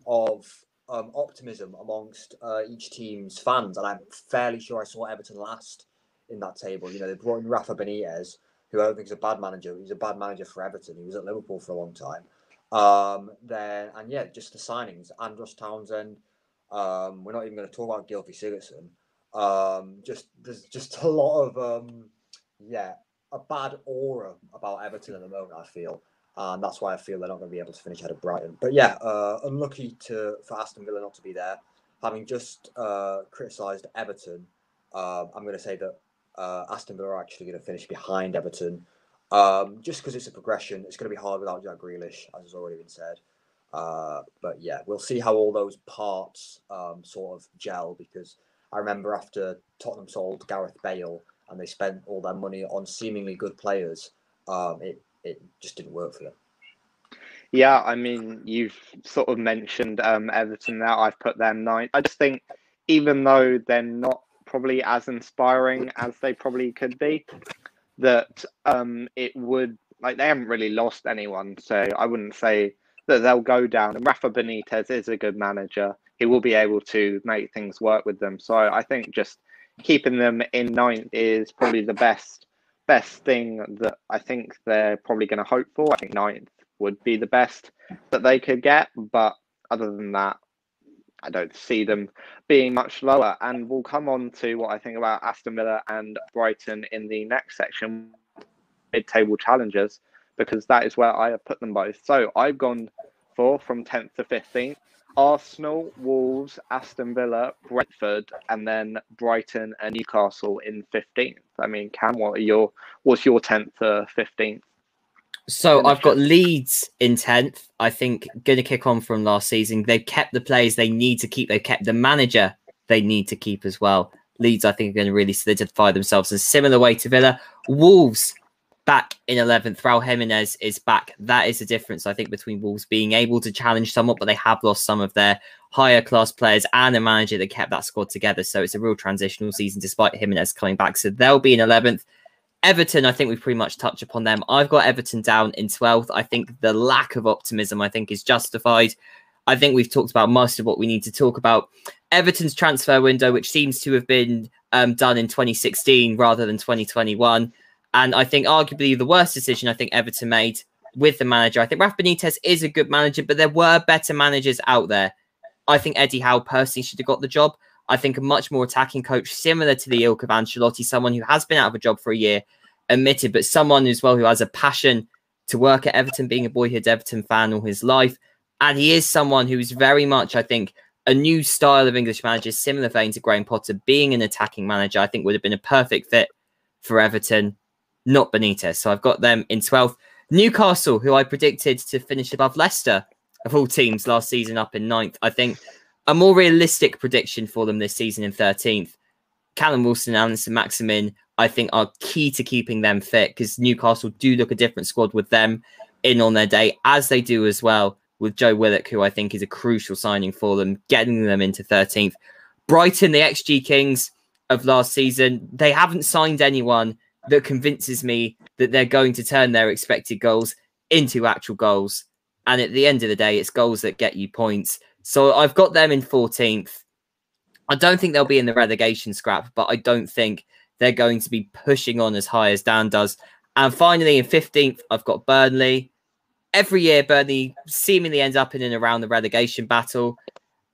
of um, optimism amongst uh, each team's fans, and I'm fairly sure I saw Everton last in that table. You know, they brought in Rafa Benitez, who I don't think is a bad manager. He's a bad manager for Everton. He was at Liverpool for a long time. Um, then and yeah, just the signings. Andros Townsend. Um, we're not even going to talk about Gylfi Sigurdsson. Um, just there's just a lot of um, yeah, a bad aura about Everton at the moment. I feel, and that's why I feel they're not going to be able to finish ahead of Brighton. But yeah, uh, unlucky to for Aston Villa not to be there. Having just uh, criticised Everton, uh, I'm going to say that uh, Aston Villa are actually going to finish behind Everton. Um, just because it's a progression, it's going to be hard without Jack Grealish, as has already been said. Uh, but yeah, we'll see how all those parts um, sort of gel because I remember after Tottenham sold Gareth Bale and they spent all their money on seemingly good players, um, it it just didn't work for them. Yeah, I mean, you've sort of mentioned um, Everton there. I've put them ninth. I just think, even though they're not probably as inspiring as they probably could be, that um, it would like they haven't really lost anyone. So I wouldn't say that they'll go down. And Rafa Benitez is a good manager. He will be able to make things work with them. So I think just keeping them in ninth is probably the best best thing that I think they're probably going to hope for. I think ninth would be the best that they could get, but other than that, I don't see them being much lower. And we'll come on to what I think about Aston Villa and Brighton in the next section, mid-table challengers, because that is where I have put them both. So I've gone for from 10th to 15th. Arsenal, Wolves, Aston Villa, Brentford, and then Brighton and Newcastle in 15th. I mean, Cam, what are your what's your 10th to 15th? So I've got. Leeds in 10th. I think going to kick on from last season. They've kept the players they need to keep. They've kept the manager they need to keep as well. Leeds, I think, are going to really solidify themselves in a similar way to Villa. Wolves back in 11th. Raul Jimenez is back. That is the difference, I think, between Wolves being able to challenge somewhat, but they have lost some of their higher class players and a manager that kept that squad together. So it's a real transitional season despite Jimenez coming back. So they'll be in 11th. Everton, I think we've pretty much touched upon them. I've got Everton down in 12th. I think the lack of optimism, I think, is justified. I think we've talked about most of what we need to talk about. Everton's transfer window, which seems to have been um, done in 2016 rather than 2021. And I think arguably the worst decision I think Everton made with the manager. I think Rafa Benitez is a good manager, but there were better managers out there. I think Eddie Howe personally should have got the job. I think a much more attacking coach, similar to the ilk of Ancelotti, someone who has been out of a job for a year, admitted, but someone as well who has a passion to work at Everton, being a boyhood Everton fan all his life. And he is someone who is very much, I think, a new style of English manager, similar vein to Graham Potter, being an attacking manager, I think would have been a perfect fit for Everton, not Benitez. So I've got them in 12th. Newcastle, who I predicted to finish above Leicester of all teams last season, up in ninth. I think a more realistic prediction for them this season in 13th. Callum Wilson and Saint-Maximin, I think, are key to keeping them fit because Newcastle do look a different squad with them in on their day, as they do as well with Joe Willock, who I think is a crucial signing for them, getting them into 13th. Brighton, the XG Kings of last season, they haven't signed anyone that convinces me that they're going to turn their expected goals into actual goals. And at the end of the day, it's goals that get you points. So I've got them in 14th. I don't think they'll be in the relegation scrap, but I don't think they're going to be pushing on as high as Dan does. And finally, in 15th, I've got Burnley every year Burnley seemingly ends up in and around the relegation battle,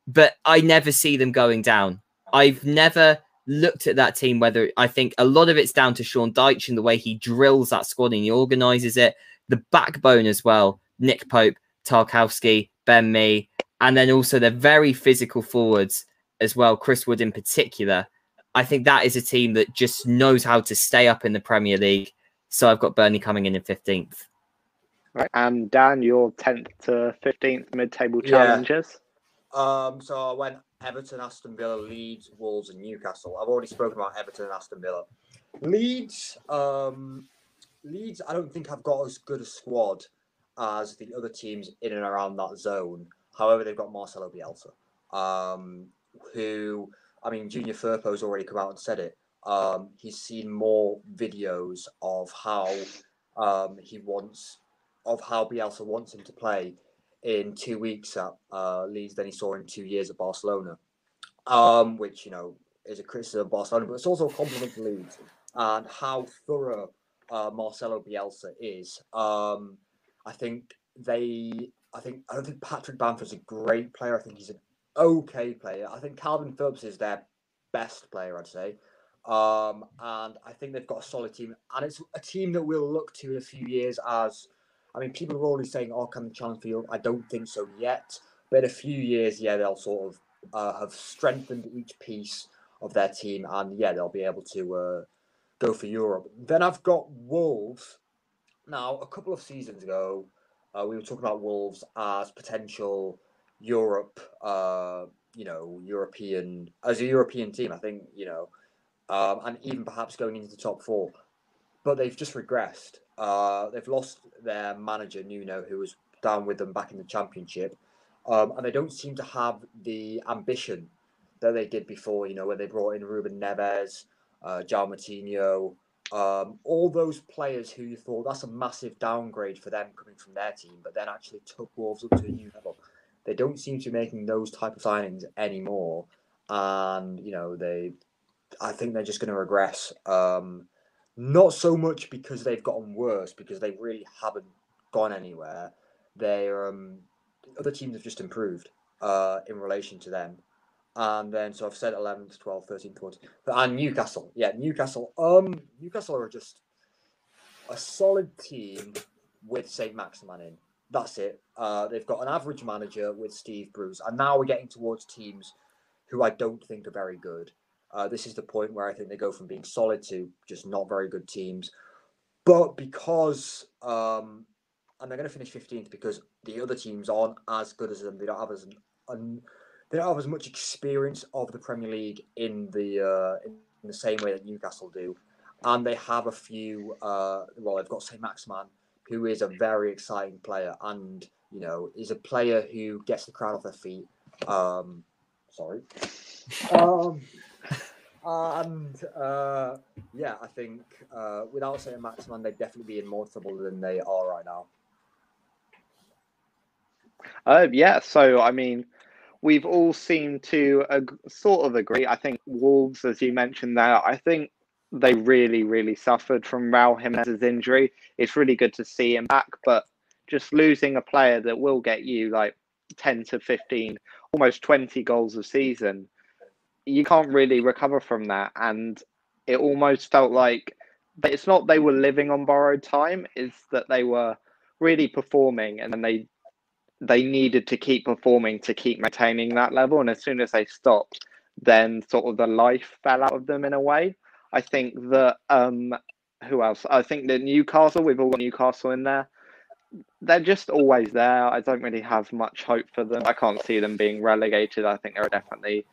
but I never see them going down. I've never looked at that team whether I think a lot of it's down to Sean Dyche and the way he drills that squad and he organizes it, the backbone as well, Nick Pope, Tarkowski, Ben Mee, and then also the very physical forwards as well, Chris Wood in particular. I think that is a team that just knows how to stay up in the Premier League. So I've got Burnley coming in in 15th. Right. And Dan, your 10th to 15th mid table challenges. Yeah. Um, so I went Everton, Aston Villa, Leeds, Wolves, and Newcastle. I've already spoken about Everton and Aston Villa. Leeds, um, Leeds, I don't think I've got as good a squad as the other teams in and around that zone. However, they've got Marcelo Bielsa, um, who, I mean, Junior Firpo's already come out and said it. Um, he's seen more videos of how um, he wants of how Bielsa wants him to play in two weeks at uh, Leeds than he saw in two years at Barcelona, um, which you know is a criticism of Barcelona, but it's also a compliment to Leeds and how thorough uh, Marcelo Bielsa is. Um, I think they, I think I don't think Patrick Bamford's a great player. I think he's an okay player. I think Calvin Phillips is their best player, I'd say. Um, and I think they've got a solid team, and it's a team that we'll look to in a few years as I mean, people are already saying, "Oh, can they challenge for Europe?" I don't think so yet. But in a few years, yeah, they'll sort of uh, have strengthened each piece of their team, and yeah, they'll be able to uh, go for Europe. Then I've got Wolves. Now, a couple of seasons ago, uh, we were talking about Wolves as potential Europe, uh, you know, European as a European team. I think you know, um, and even perhaps going into the top four, but they've just regressed. Uh, they've lost their manager Nuno, who was down with them back in the championship, um, and they don't seem to have the ambition that they did before. You know, when they brought in Ruben Neves, uh, João Moutinho, um, all those players who you thought that's a massive downgrade for them coming from their team, but then actually took Wolves up to a new level. They don't seem to be making those type of signings anymore, and you know they, I think they're just going to regress. Um, not so much because they've gotten worse, because they really haven't gone anywhere. They um, other teams have just improved uh, in relation to them. And then, so I've said 11th, 12th, 13th, 14th. And Newcastle. Yeah, Newcastle. Um, Newcastle are just a solid team with Saint-Maximin in. That's it. Uh, they've got an average manager with Steve Bruce. And now we're getting towards teams who I don't think are very good. Uh, this is the point where I think they go from being solid to just not very good teams. But because, um, and they're going to finish 15th because the other teams aren't as good as them. They don't have as un, they don't have as much experience of the Premier League in the uh, in the same way that Newcastle do. and they have a few. Uh, well, they've got Saint Maximin, who is a very exciting player, and you know is a player who gets the crowd off their feet. Um, sorry. Um, and uh, yeah, I think uh, without Saint Maximin, they'd definitely be in more trouble than they are right now. Uh, yeah, so I mean, we've all seemed to ag- sort of agree. I think Wolves, as you mentioned there, I think they really, really suffered from Raul Jimenez's injury. It's really good to see him back, but just losing a player that will get you like 10 to 15, almost 20 goals a season, you can't really recover from that. And it almost felt like it's not they were living on borrowed time, it's that they were really performing and then they they needed to keep performing to keep maintaining that level. And as soon as they stopped, then sort of the life fell out of them in a way. I think that um, who else? I think that Newcastle. We've all got Newcastle in there. They're just always there. I don't really have much hope for them. I can't see them being relegated. I think they're definitely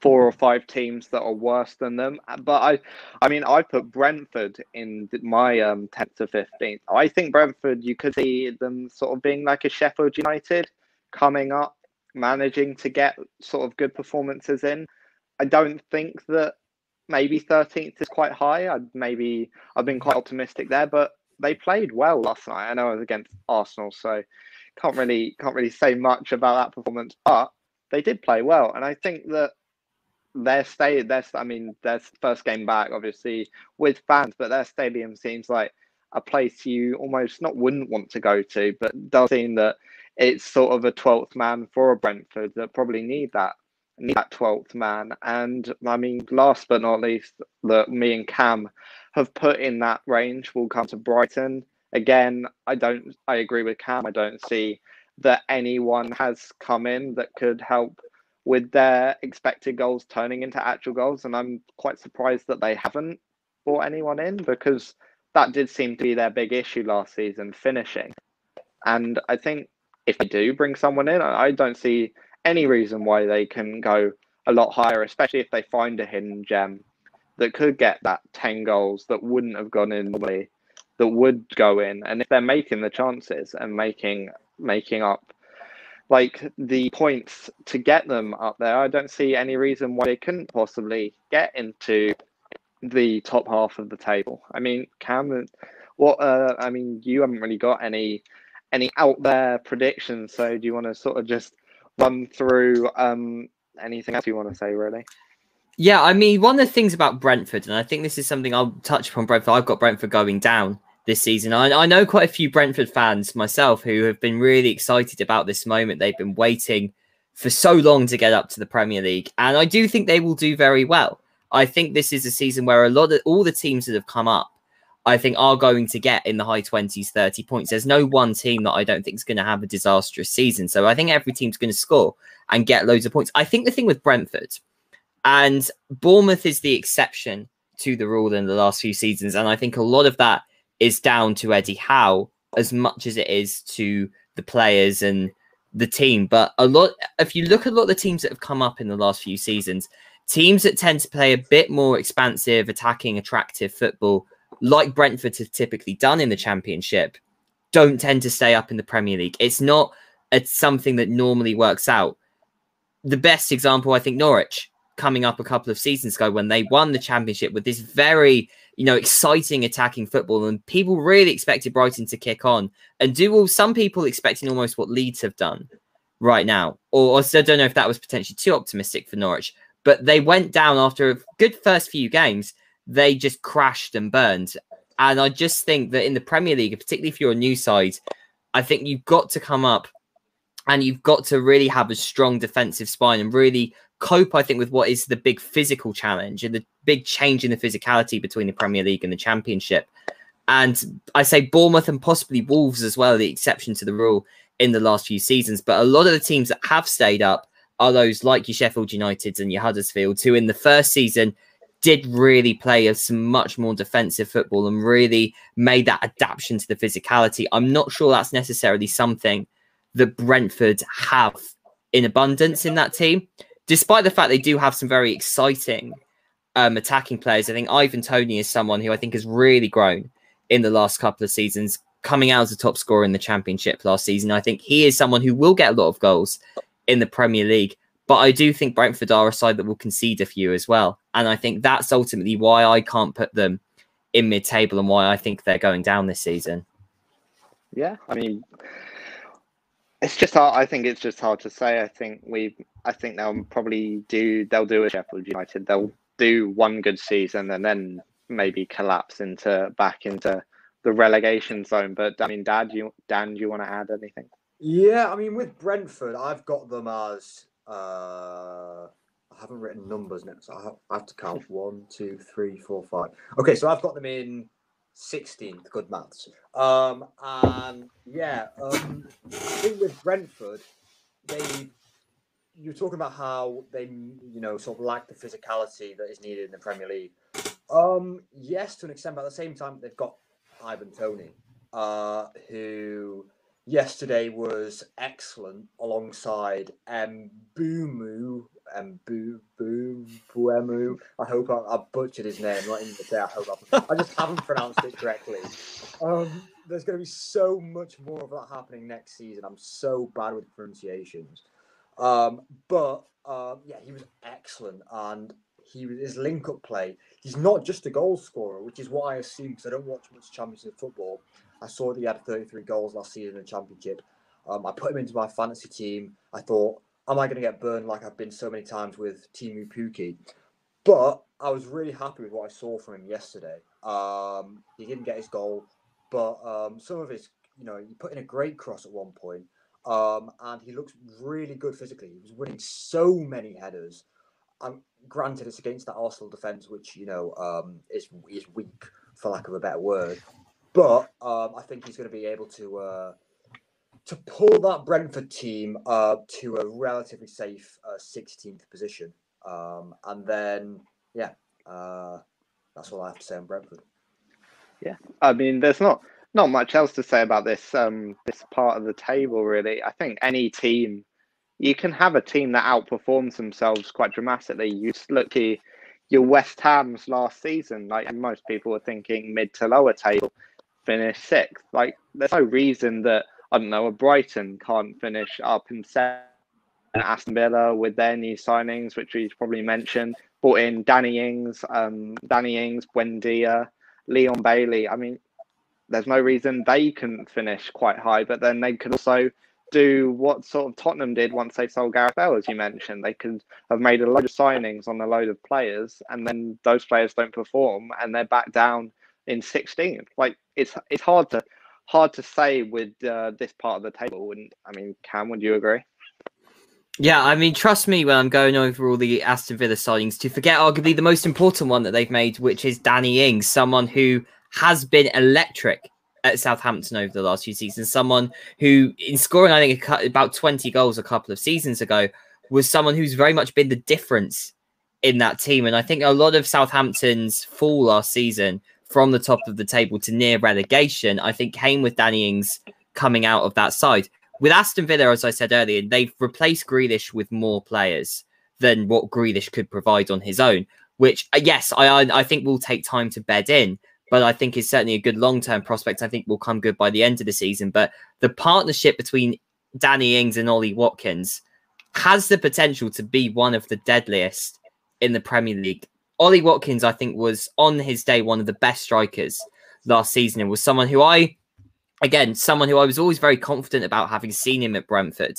four or five teams that are worse than them. But I, I mean, I put Brentford in my um, 10th to 15th. I think Brentford, you could see them sort of being like a Sheffield United coming up, managing to get sort of good performances in. I don't think that maybe 13th is quite high. I'd maybe I've been quite optimistic there, but they played well last night. I know it was against Arsenal, so can't really can't really say much about that performance, but they did play well, and I think that their stay their I mean their first game back obviously with fans, but their stadium seems like a place you almost not wouldn't want to go to, but does seem that it's sort of a twelfth man for a Brentford that probably need that need that twelfth man. And I mean, last but not least, that me and Cam have put in that range will come to Brighton. Again, I don't I agree with Cam. I don't see that anyone has come in that could help with their expected goals turning into actual goals. And I'm quite surprised that they haven't brought anyone in because that did seem to be their big issue last season, finishing. And I think if they do bring someone in, I don't see any reason why they can go a lot higher, especially if they find a hidden gem that could get that 10 goals that wouldn't have gone in normally, that would go in. And if they're making the chances and making making up like the points to get them up there, I don't see any reason why they couldn't possibly get into the top half of the table. I mean, Cam, what? Uh, I mean, you haven't really got any any out there predictions. So do you want to sort of just run through um, anything else you want to say, really? Yeah, I mean, one of the things about Brentford, and I think this is something I'll touch upon Brentford. I've got Brentford going down this season. I, I know quite a few Brentford fans myself who have been really excited about this moment. They've been waiting for so long to get up to the Premier League, and I do think they will do very well. I think this is a season where a lot of all the teams that have come up, I think, are going to get in the high 20s, 30 points. There's no one team that I don't think is going to have a disastrous season. So I think every team's going to score and get loads of points. I think the thing with Brentford and Bournemouth is the exception to the rule in the last few seasons. And I think a lot of that is down to Eddie Howe as much as it is to the players and the team. But a lot, if you look at a lot of the teams that have come up in the last few seasons, teams that tend to play a bit more expansive, attacking, attractive football, like Brentford have typically done in the Championship, don't tend to stay up in the Premier League. It's not it's something that normally works out. The best example, I think, Norwich coming up a couple of seasons ago when they won the championship with this very you know, exciting attacking football, and people really expected Brighton to kick on and do all. Some people expecting almost what Leeds have done right now, or, or I don't know if that was potentially too optimistic for Norwich, but they went down after a good first few games. They just crashed and burned, and I just think that in the Premier League, particularly if you're a new side, I think you've got to come up and you've got to really have a strong defensive spine and really cope, I think, with what is the big physical challenge and the big change in the physicality between the Premier League and the Championship. And I say Bournemouth and possibly Wolves as well, the exception to the rule in the last few seasons. But a lot of the teams that have stayed up are those like your Sheffield Uniteds and your Huddersfield, who in the first season did really play some much more defensive football and really made that adaptation to the physicality. I'm not sure that's necessarily something that Brentford have in abundance in that team despite the fact they do have some very exciting um, attacking players. I think Ivan Toney is someone who I think has really grown in the last couple of seasons, coming out as a top scorer in the championship last season. I think he is someone who will get a lot of goals in the Premier League. But I do think Brentford are a side that will concede a few as well. And I think that's ultimately why I can't put them in mid table and why I think they're going down this season. Yeah, I mean, it's just hard. I think it's just hard to say. I think we, I think they'll probably do. They'll do a Sheffield United. They'll do one good season and then maybe collapse into back into the relegation zone. But I mean, Dad, you Dan, do you want to add anything? Yeah, I mean, with Brentford, I've got them as uh, I haven't written numbers now, so I have, I have to count one, two, three, four, five. Okay, so I've got them in 16th. Good maths. Um, and yeah, um, I think with Brentford, they you're talking about how they you know sort of lack the physicality that is needed in the Premier League. Um, yes, to an extent, but at the same time, they've got Ivan Toney, uh, who yesterday was excellent alongside Mbeumo. Mbu Buemu. I hope I, I, butchered his name. Not even say I hope I, I just haven't pronounced it correctly. Um, there's going to be so much more of that happening next season. I'm so bad with pronunciations. Um, but uh, yeah, he was excellent, and he his link up play. He's not just a goal scorer, which is what I assume because I don't watch much Championship football. I saw that he had 33 goals last season in the Championship. Um, I put him into my fantasy team. I thought, am I going to get burned like I've been so many times with Teemu Pukki? But I was really happy with what I saw from him yesterday. Um, he didn't get his goal, but um, some of his, you know, he put in a great cross at one point, um, and he looks really good physically. He was winning so many headers. Um, granted, it's against that Arsenal defense, which you know um, is is weak for lack of a better word. But um, I think he's going to be able to uh, to pull that Brentford team uh, to a relatively safe uh, 16th position. Um, and then, yeah, uh, that's all I have to say on Brentford. Yeah, I mean, there's not not much else to say about this um, this part of the table, really. I think any team, you can have a team that outperforms themselves quite dramatically. You look at your West Ham's last season, like most people were thinking mid to lower table finish sixth. Like, there's no reason that I don't know a Brighton can't finish up in seventh. And Aston Villa with their new signings, which we've probably mentioned, brought in Danny Ings, um, Danny Ings, Buendia, Leon Bailey. I mean, there's no reason they couldn't finish quite high, but then they could also do what sort of Tottenham did once they sold Gareth Bale, as you mentioned. They could have made a load of signings on a load of players, and then those players don't perform, and they're back down in 16th. Like it's it's hard to hard to say with uh, this part of the table. And I mean, Cam, would you agree? Yeah, I mean, trust me when I'm going over all the Aston Villa signings to forget arguably the most important one that they've made, which is Danny Ings, someone who has been electric at Southampton over the last few seasons. Someone who, in scoring, I think about 20 goals a couple of seasons ago, was someone who's very much been the difference in that team. And I think a lot of Southampton's fall last season from the top of the table to near relegation, I think came with Danny Ings coming out of that side. With Aston Villa, as I said earlier, they've replaced Grealish with more players than what Grealish could provide on his own, which, uh, yes, I, I think will take time to bed in, but I think is certainly a good long term prospect. I think will come good by the end of the season. But the partnership between Danny Ings and Ollie Watkins has the potential to be one of the deadliest in the Premier League Ollie Watkins, I think, was on his day one of the best strikers last season and was someone who I, again, someone who I was always very confident about having seen him at Brentford.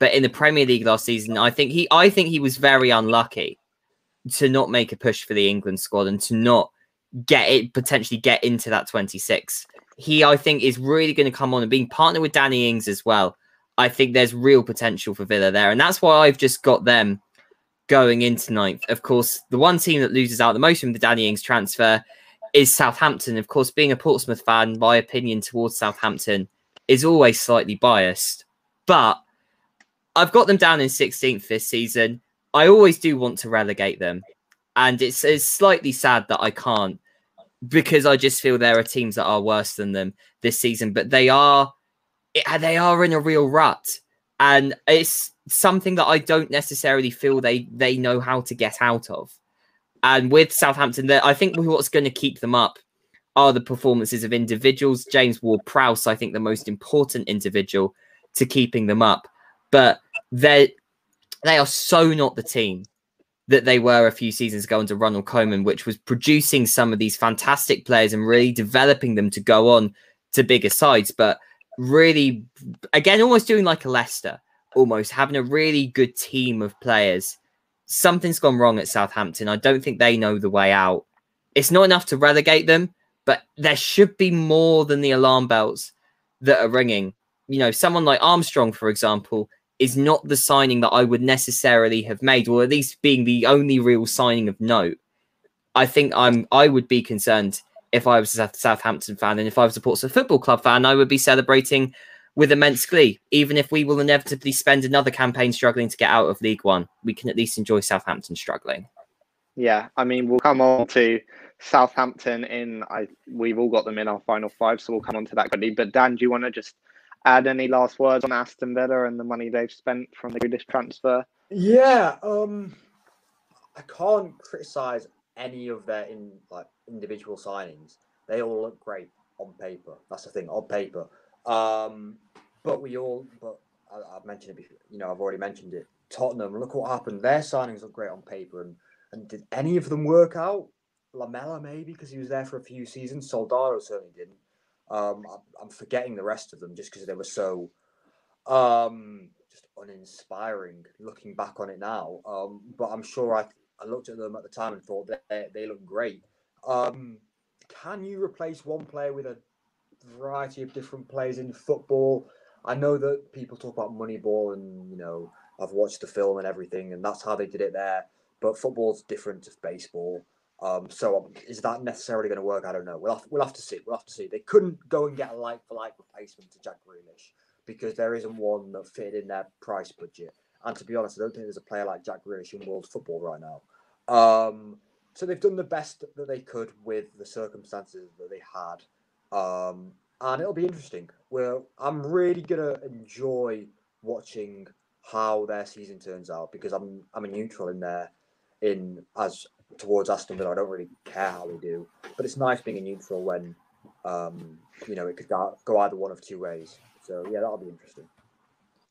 But in the Premier League last season, I think he, I think he was very unlucky to not make a push for the England squad and to not get it potentially get into that 26. He, I think, is really going to come on and being partnered with Danny Ings as well. I think there's real potential for Villa there, and that's why I've just got them going into ninth. Of course, the one team that loses out the most from the Danny Ings transfer is Southampton. Of course, being a Portsmouth fan, my opinion towards Southampton is always slightly biased. But I've got them down in 16th this season. I always do want to relegate them. And it's, it's slightly sad that I can't because I just feel there are teams that are worse than them this season. But they are they are in a real rut. And it's something that I don't necessarily feel they they know how to get out of. And with Southampton, I think what's going to keep them up are the performances of individuals. James Ward Prowse, I think, the most important individual to keeping them up. But they they are so not the team that they were a few seasons ago under Ronald Koeman, which was producing some of these fantastic players and really developing them to go on to bigger sides. But really, again, almost doing like a Leicester, almost having a really good team of players. Something's gone wrong at Southampton. I don't think they know the way out. It's not enough to relegate them, but there should be more than the alarm bells that are ringing. You know, someone like Armstrong, for example, is not the signing that I would necessarily have made, or at least being the only real signing of note. I think I'm I would be concerned if I was a Southampton fan and if I was a Portsmouth Football Club fan, I would be celebrating with immense glee. Even if we will inevitably spend another campaign struggling to get out of League One, we can at least enjoy Southampton struggling. Yeah, I mean, we'll come on to Southampton in. I we've all got them in our final five, so we'll come on to that quickly. But Dan, do you want to just add any last words on Aston Villa and the money they've spent from the Grealish transfer? Yeah, um, I can't criticize any of their in like individual signings. They all look great on paper. That's the thing on paper. Um, but we all, but I, have mentioned it before. You know, I've already mentioned it. Tottenham, look what happened. Their signings look great on paper, and and did any of them work out? Lamela maybe because he was there for a few seasons. Soldado certainly didn't. Um, I'm forgetting the rest of them just because they were so um, just uninspiring looking back on it now. Um, but I'm sure I, I looked at them at the time and thought they, they look great. Um, can you replace one player with a variety of different players in football? I know that people talk about Moneyball and, you know, I've watched the film and everything, and that's how they did it there. But football's different to baseball. Um, so um, is that necessarily going to work? I don't know. We'll have, we'll have to see. We'll have to see. They couldn't go and get a like for like replacement to Jack Grealish because there isn't one that fit in their price budget. And to be honest, I don't think there's a player like Jack Grealish in world football right now. Um, so they've done the best that they could with the circumstances that they had. Um, and it'll be interesting. Well, I'm really gonna enjoy watching how their season turns out because I'm I'm a neutral in there in as towards Aston Villa. I don't really care how they do, but it's nice being a neutral when um, you know it could go, go either one of two ways. So yeah, that'll be interesting.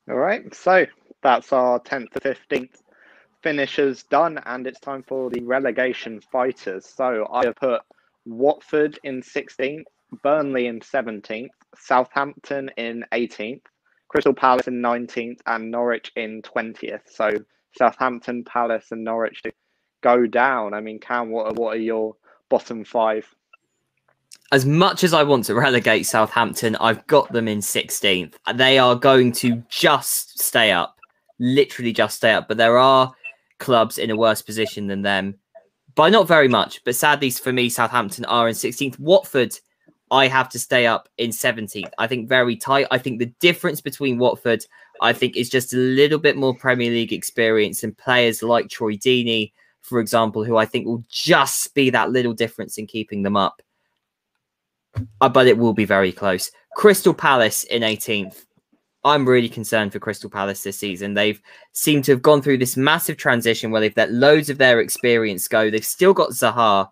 All right, so that's our tenth to fifteenth finishers done, and it's time for the relegation fighters. So I have put Watford in sixteenth, Burnley in seventeenth, Southampton in eighteenth, Crystal Palace in nineteenth, and Norwich in twentieth. So Southampton, Palace, and Norwich go down. I mean, Cam, what are, what are your bottom five? As much as I want to relegate Southampton, I've got them in 16th. They are going to just stay up, literally just stay up. But there are clubs in a worse position than them by not very much. But sadly for me, Southampton are in 16th. Watford, I have to stay up in 17th. I think very tight. I think the difference between Watford, I think, is just a little bit more Premier League experience and players like Troy Deeney for example, who I think will just be that little difference in keeping them up. Uh, but it will be very close. Crystal Palace in 18th. I'm really concerned for Crystal Palace this season. They've seemed to have gone through this massive transition where they've let loads of their experience go. They've still got Zaha,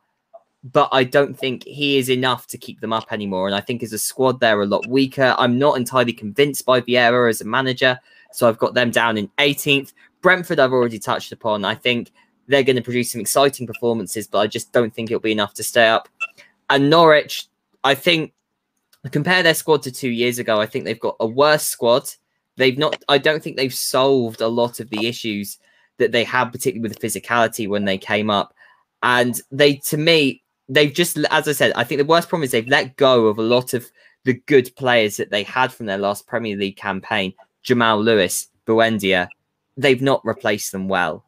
but I don't think he is enough to keep them up anymore. And I think as a squad, they're a lot weaker. I'm not entirely convinced by Vieira as a manager, so I've got them down in 18th. Brentford, I've already touched upon. I think they're going to produce some exciting performances, but I just don't think it'll be enough to stay up. And Norwich, I think, compare their squad to two years ago, I think they've got a worse squad. They've not, I don't think they've solved a lot of the issues that they had, particularly with the physicality when they came up. And they, to me, they've just, as I said, I think the worst problem is they've let go of a lot of the good players that they had from their last Premier League campaign. Jamal Lewis, Buendia, they've not replaced them well.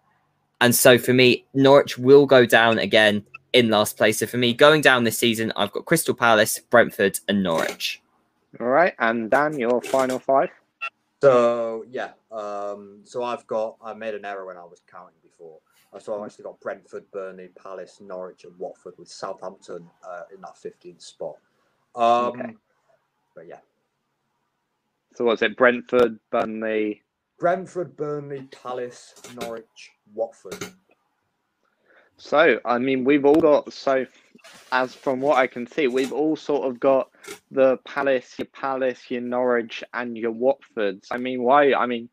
And so for me, Norwich will go down again in last place. So for me, going down this season, I've got Crystal Palace, Brentford, and Norwich. All right, and Dan, your final five. So yeah, um, so I've got I made an error when I was counting before. So I've actually got Brentford, Burnley, Palace, Norwich, and Watford with Southampton uh, in that 15th spot. Um, okay. But yeah. So what's it? Brentford, Burnley, Brentford, Burnley, Palace, Norwich, Watford. So, I mean, we've all got so, as from what I can see, we've all sort of got the Palace, your Palace, your Norwich, and your Watfords. I mean, why? I mean,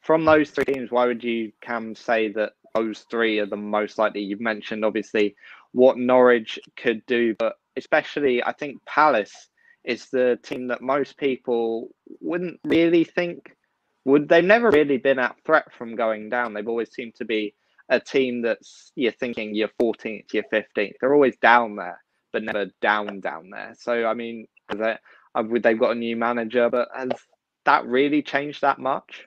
from those three teams, why would you, Cam, say that those three are the most likely? You've mentioned obviously what Norwich could do, but especially I think Palace is the team that most people wouldn't really think would. They've never really been at threat from going down. They've always seemed to be a team that's you're thinking you're 14th, you're 15th. They're always down there, but never down down there. So I mean, uh, they've got a new manager, but has that really changed that much?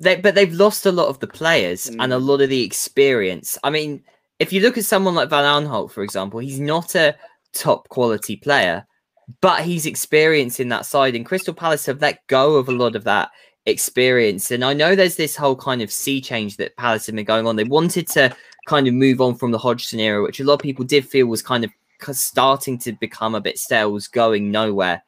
They, but they've lost a lot of the players mm. and a lot of the experience. I mean, if you look at someone like Van Aanholt, for example, he's not a top quality player, but he's experienced in that side. And Crystal Palace have let go of a lot of that experience. And I know there's this whole kind of sea change that Palace have been going on. They wanted to kind of move on from the Hodgson era, which a lot of people did feel was kind of starting to become a bit stale, was going nowhere.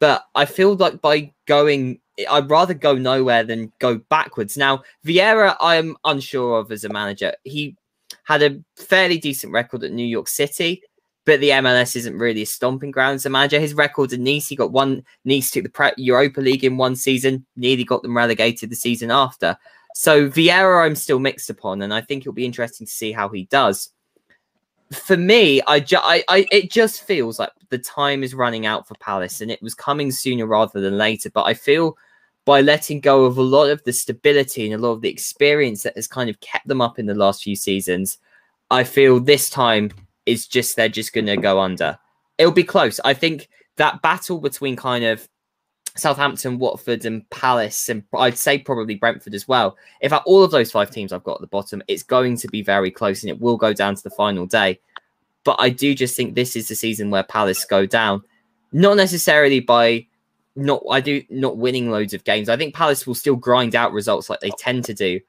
But I feel like by going, I'd rather go nowhere than go backwards. Now, Vieira, I'm unsure of as a manager. He had a fairly decent record at New York City, but the MLS isn't really a stomping ground as a manager. His record in Nice, he got one Nice took the Europa League in one season, nearly got them relegated the season after. So Vieira, I'm still mixed upon, and I think it'll be interesting to see how he does. For me, I, ju- I, I, it just feels like the time is running out for Palace, and it was coming sooner rather than later. But I feel by letting go of a lot of the stability and a lot of the experience that has kind of kept them up in the last few seasons, I feel this time is just they're just going to go under. It'll be close. I think that battle between kind of Southampton, Watford, and Palace, and I'd say probably Brentford as well. If all of those five teams I've got at the bottom, it's going to be very close and it will go down to the final day. But I do just think this is the season where Palace go down, not necessarily by not I do not winning loads of games. I think Palace will still grind out results like they tend to do,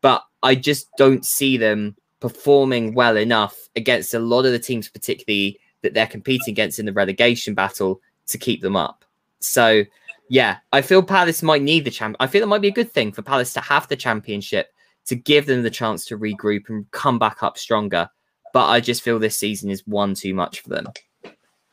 but I just don't see them performing well enough against a lot of the teams, particularly that they're competing against in the relegation battle, to keep them up. So, yeah, I feel Palace might need the champ. I feel it might be a good thing for Palace to have the championship to give them the chance to regroup and come back up stronger. But I just feel this season is one too much for them.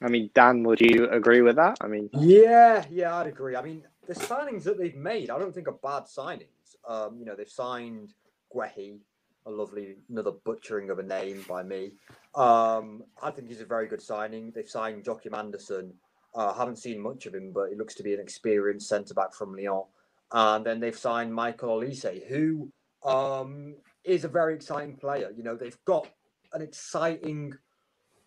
I mean, Dan, would you agree with that? I mean, yeah, yeah, I'd agree. I mean, the signings that they've made, I don't think are bad signings. Um, you know, they've signed Guehi, a lovely another butchering of a name by me. Um, I think he's a very good signing. They've signed Joachim Andersen. Uh, haven't seen much of him, but he looks to be an experienced centre back from Lyon. And then they've signed Michael Olise, who um, is a very exciting player. You know, they've got an exciting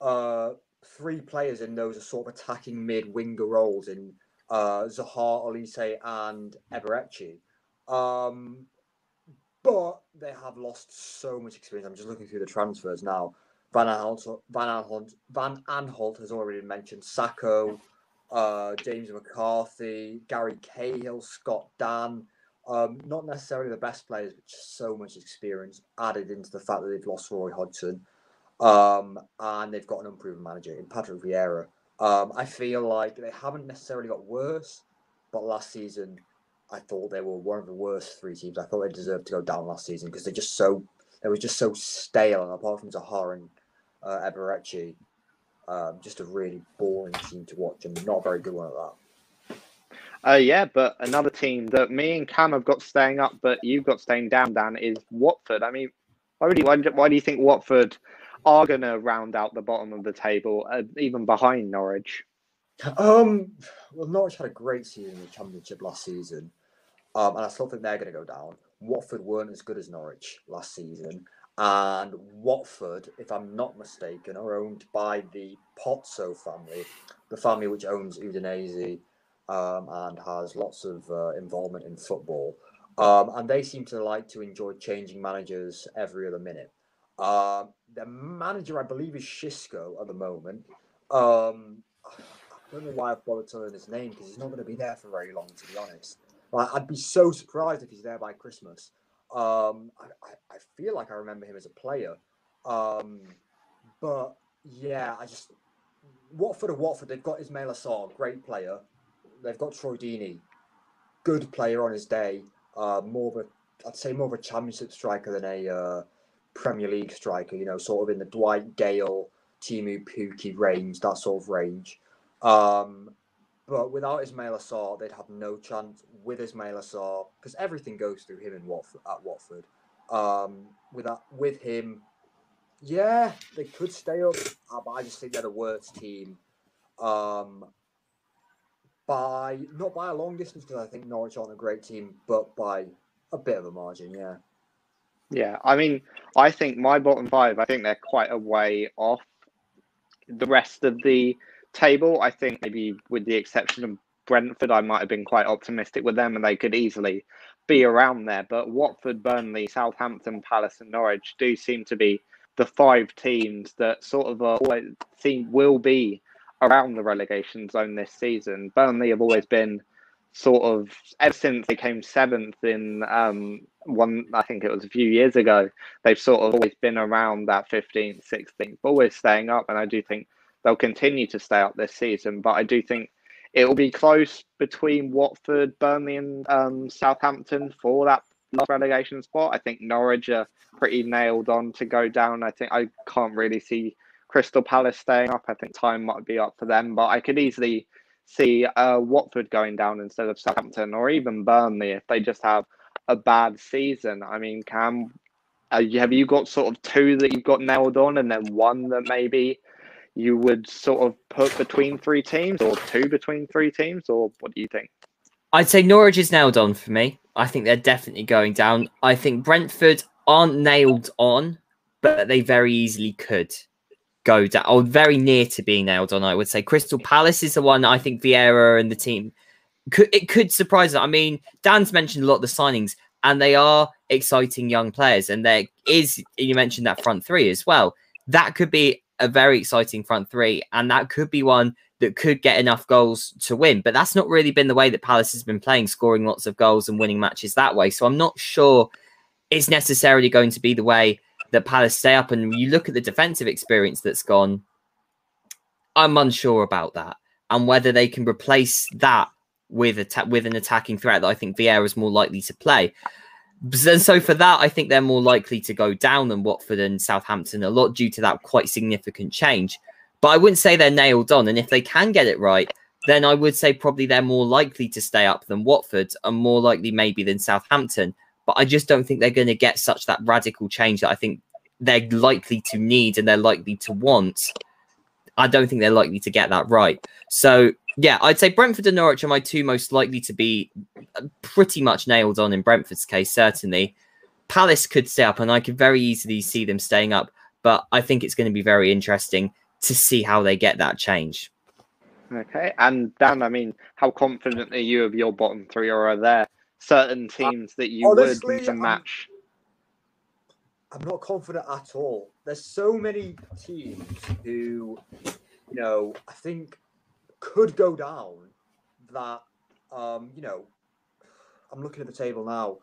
uh, three players in those sort of attacking mid winger roles in uh, Zaha, Olise, and Eberechi. Um, but they have lost so much experience. I'm just looking through the transfers now. Van Aanholt, Van Aanholt, Van Aanholt has already mentioned. Sakho, uh, James McCarthy, Gary Cahill, Scott Dann. Um, not necessarily the best players, but just so much experience added into the fact that they've lost Roy Hodgson. Um, and they've got an unproven manager in Patrick Vieira. Um, I feel like they haven't necessarily got worse, but last season I thought they were one of the worst three teams. I thought they deserved to go down last season because they're just so they were just so stale. And apart from Zaha and uh, Eberechi, um, just a really boring team to watch and not a very good one at that. Uh, yeah, but another team that me and Cam have got staying up, but you've got staying down, Dan, is Watford. I mean, why, why, why do you think Watford are going to round out the bottom of the table, uh, even behind Norwich? Um, well, Norwich had a great season in the Championship last season, um, and I still think they're going to go down. Watford weren't as good as Norwich last season, and Watford, if I'm not mistaken, are owned by the Pozzo family, the family which owns Udinese um, and has lots of uh, involvement in football. Um, and they seem to like to enjoy changing managers every other minute. Uh, the manager, I believe, is Xisco at the moment. Um, I don't know why I've bothered to learn his name because he's not going to be there for very long, to be honest. Like, I'd be so surprised if he's there by Christmas. Um, I, I, feel like I remember him as a player. Um, but yeah, I just Watford or Watford, they've got Ismaila Sarr, great player. They've got Troy Deeney, good player on his day. Uh, more of a, I'd say more of a championship striker than a uh, Premier League striker, you know, sort of in the Dwight Gayle, Teemu Pukki range, that sort of range. Um, but without Ismaila Sarr, they'd have no chance. With Ismaila Sarr, because everything goes through him in Watford, at Watford. Um, with that, with him, yeah, they could stay up, uh, but I just think they're the worst team. Um, by not by a long distance because I think Norwich aren't a great team, but by a bit of a margin, yeah. Yeah, I mean, I think my bottom five, I think they're quite a way off the rest of the table. I think maybe with the exception of Brentford, I might have been quite optimistic with them and they could easily be around there. But Watford, Burnley, Southampton, Palace, and Norwich do seem to be the five teams that sort of are always seem will be around the relegation zone this season. Burnley have always been sort of ever since they came seventh in um, one, I think it was a few years ago. They've sort of always been around that 15th, 16th, always staying up, and I do think they'll continue to stay up this season. But I do think it will be close between Watford, Burnley, and um, Southampton for that last relegation spot. I think Norwich are pretty nailed on to go down. I think I can't really see Crystal Palace staying up. I think time might be up for them, but I could easily see uh, Watford going down instead of Southampton or even Burnley if they just have a bad season. I mean, Cam, uh, have you got sort of two that you've got nailed on and then one that maybe you would sort of put between three teams or two between three teams, or what do you think? I'd say Norwich is nailed on for me. I think they're definitely going down. I think Brentford aren't nailed on, but they very easily could go down, or very near to being nailed on. I would say Crystal Palace is the one I think Vieira and the team could it could surprise them. I mean, Dan's mentioned a lot of the signings, and they are exciting young players, and there is you mentioned that front three as well. That could be a very exciting front three, and that could be one that could get enough goals to win. But that's not really been the way that Palace has been playing, scoring lots of goals and winning matches that way. So I'm not sure it's necessarily going to be the way that Palace stay up. And you look at the defensive experience that's gone, I'm unsure about that and whether they can replace that with a with an attacking threat that I think Vieira is more likely to play. And so for that, I think they're more likely to go down than Watford and Southampton a lot due to that quite significant change. But I wouldn't say they're nailed on. And if they can get it right, then I would say probably they're more likely to stay up than Watford and more likely maybe than Southampton. But I just don't think they're going to get such that radical change that I think they're likely to need and they're likely to want. I don't think they're likely to get that right. So yeah, I'd say Brentford and Norwich are my two most likely to be uh, pretty much nailed on in Brentford's case, certainly. Palace could stay up, and I could very easily see them staying up, but I think it's going to be very interesting to see how they get that change. Okay, and Dan, I mean, how confident are you of your bottom three, or are there certain uh, teams that you Honestly, would match? I'm not confident at all. There's so many teams who, you know, I think could go down that um, you know I'm looking at the table now.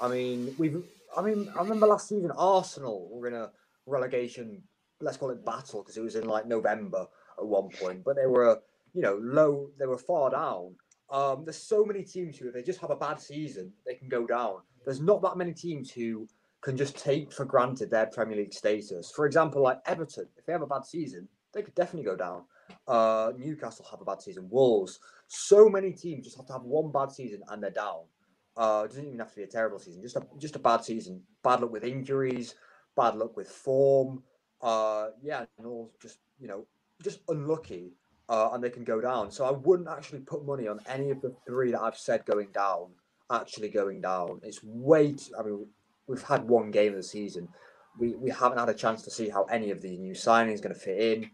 I mean, we've I mean, I remember last season Arsenal were in a relegation, let's call it battle, because it was in like November at one point, but they were, you know, low, they were far down. Um, there's so many teams who, if they just have a bad season, they can go down. There's not that many teams who can just take for granted their Premier League status. For example, like Everton, if they have a bad season, they could definitely go down. Uh, Newcastle have a bad season. Wolves. So many teams just have to have one bad season and they're down. Uh, it doesn't even have to be a terrible season. Just a just a bad season. Bad luck with injuries. Bad luck with form. Uh, yeah, and all just you know just unlucky. Uh, and they can go down. So I wouldn't actually put money on any of the three that I've said going down. Actually going down. It's way. Too, I mean, we've had one game of the season. We we haven't had a chance to see how any of the new signings going to fit in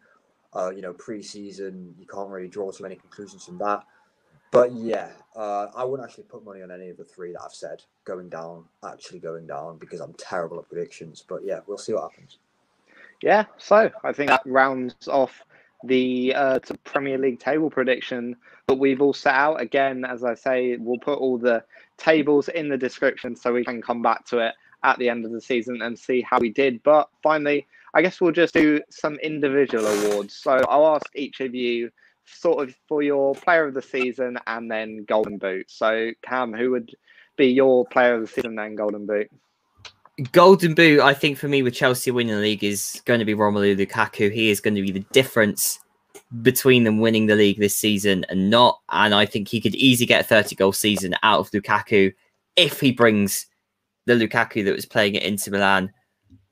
uh, you know, preseason, you can't really draw too many conclusions from that. But yeah, uh, I wouldn't actually put money on any of the three that I've said going down, actually going down, because I'm terrible at predictions. But yeah, we'll see what happens. Yeah, so I think that rounds off the uh, Premier League table prediction that we've all set out. Again, as I say, we'll put all the tables in the description so we can come back to it at the end of the season and see how we did. But finally, I guess we'll just do some individual awards. So I'll ask each of you sort of for your player of the season and then golden boot. So Cam, who would be your player of the season and golden boot? Golden Boot, I think for me with Chelsea winning the league is going to be Romelu Lukaku. He is going to be the difference between them winning the league this season and not. And I think he could easily get a 30 goal season out of Lukaku if he brings the Lukaku that was playing at Inter Milan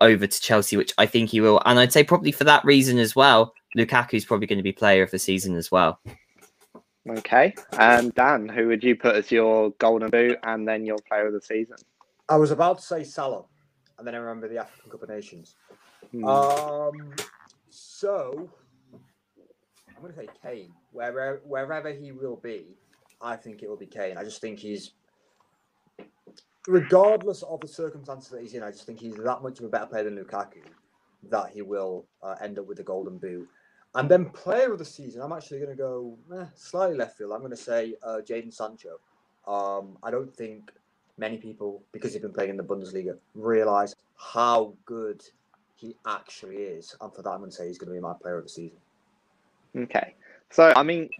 over to Chelsea, which I think he will. And I'd say probably for that reason as well, Lukaku is probably going to be player of the season as well. Okay. And Dan, who would you put as your golden boot and then your player of the season? I was about to say Salah, and then I remember the African Cup of Nations. Hmm. Um, so I'm going to say Kane. Wherever wherever he will be, I think it will be Kane. I just think he's, regardless of the circumstances that he's in, I just think he's that much of a better player than Lukaku that he will uh, end up with the Golden Boot. And then player of the season, I'm actually going to go eh, slightly left field. I'm going to say uh, Jadon Sancho. Um, I don't think many people, because he's been playing in the Bundesliga, realise how good he actually is. And for that, I'm going to say he's going to be my player of the season. Okay. So, I mean,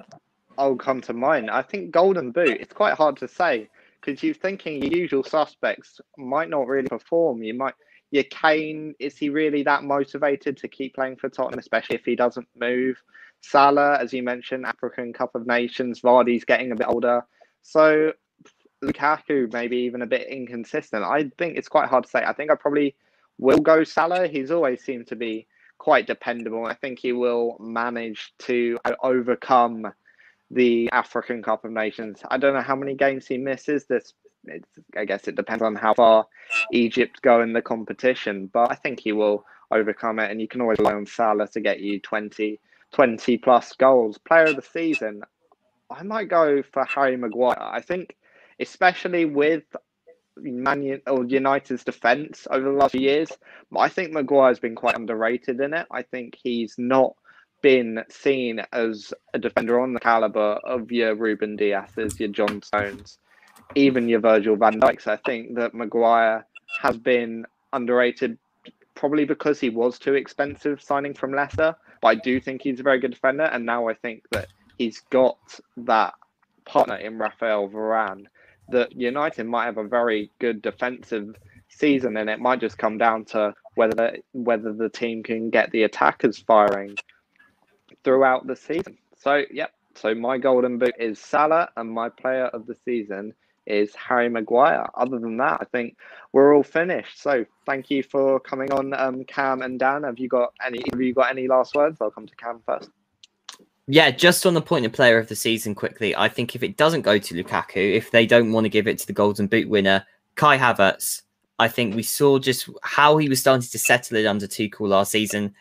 I'll come to mine. I think Golden Boot, it's quite hard to say because you're thinking your usual suspects might not really perform. You might, your Kane, is he really that motivated to keep playing for Tottenham, especially if he doesn't move? Salah, as you mentioned, African Cup of Nations, Vardy's getting a bit older. So, Lukaku, maybe even a bit inconsistent. I think it's quite hard to say. I think I probably will go Salah. He's always seemed to be quite dependable. I think he will manage to overcome the African Cup of Nations. I don't know how many games he misses. This, I guess, it depends on how far Egypt go in the competition. But I think he will overcome it, and you can always rely on Salah to get you 20, 20 plus goals. Player of the season, I might go for Harry Maguire. I think, especially with Man United's defense over the last few years. I think Maguire's been quite underrated in it. I think he's not been seen as a defender on the caliber of your Ruben Dias's, your John Stones, even your Virgil van Dijks. I think that Maguire has been underrated probably because he was too expensive signing from Leicester. But I do think he's a very good defender, and now I think that he's got that partner in Raphael Varane that United might have a very good defensive season, and it might just come down to whether whether the team can get the attackers firing throughout the season. So, yep. So my golden boot is Salah, and my player of the season is Harry Maguire. Other than that, I think we're all finished. So thank you for coming on, um, Cam and Dan. Have you got any? Have you got any last words? I'll come to Cam first. Yeah, just on the point of player of the season quickly, I think if it doesn't go to Lukaku, if they don't want to give it to the Golden Boot winner, Kai Havertz, I think we saw just how he was starting to settle it under Tuchel last season.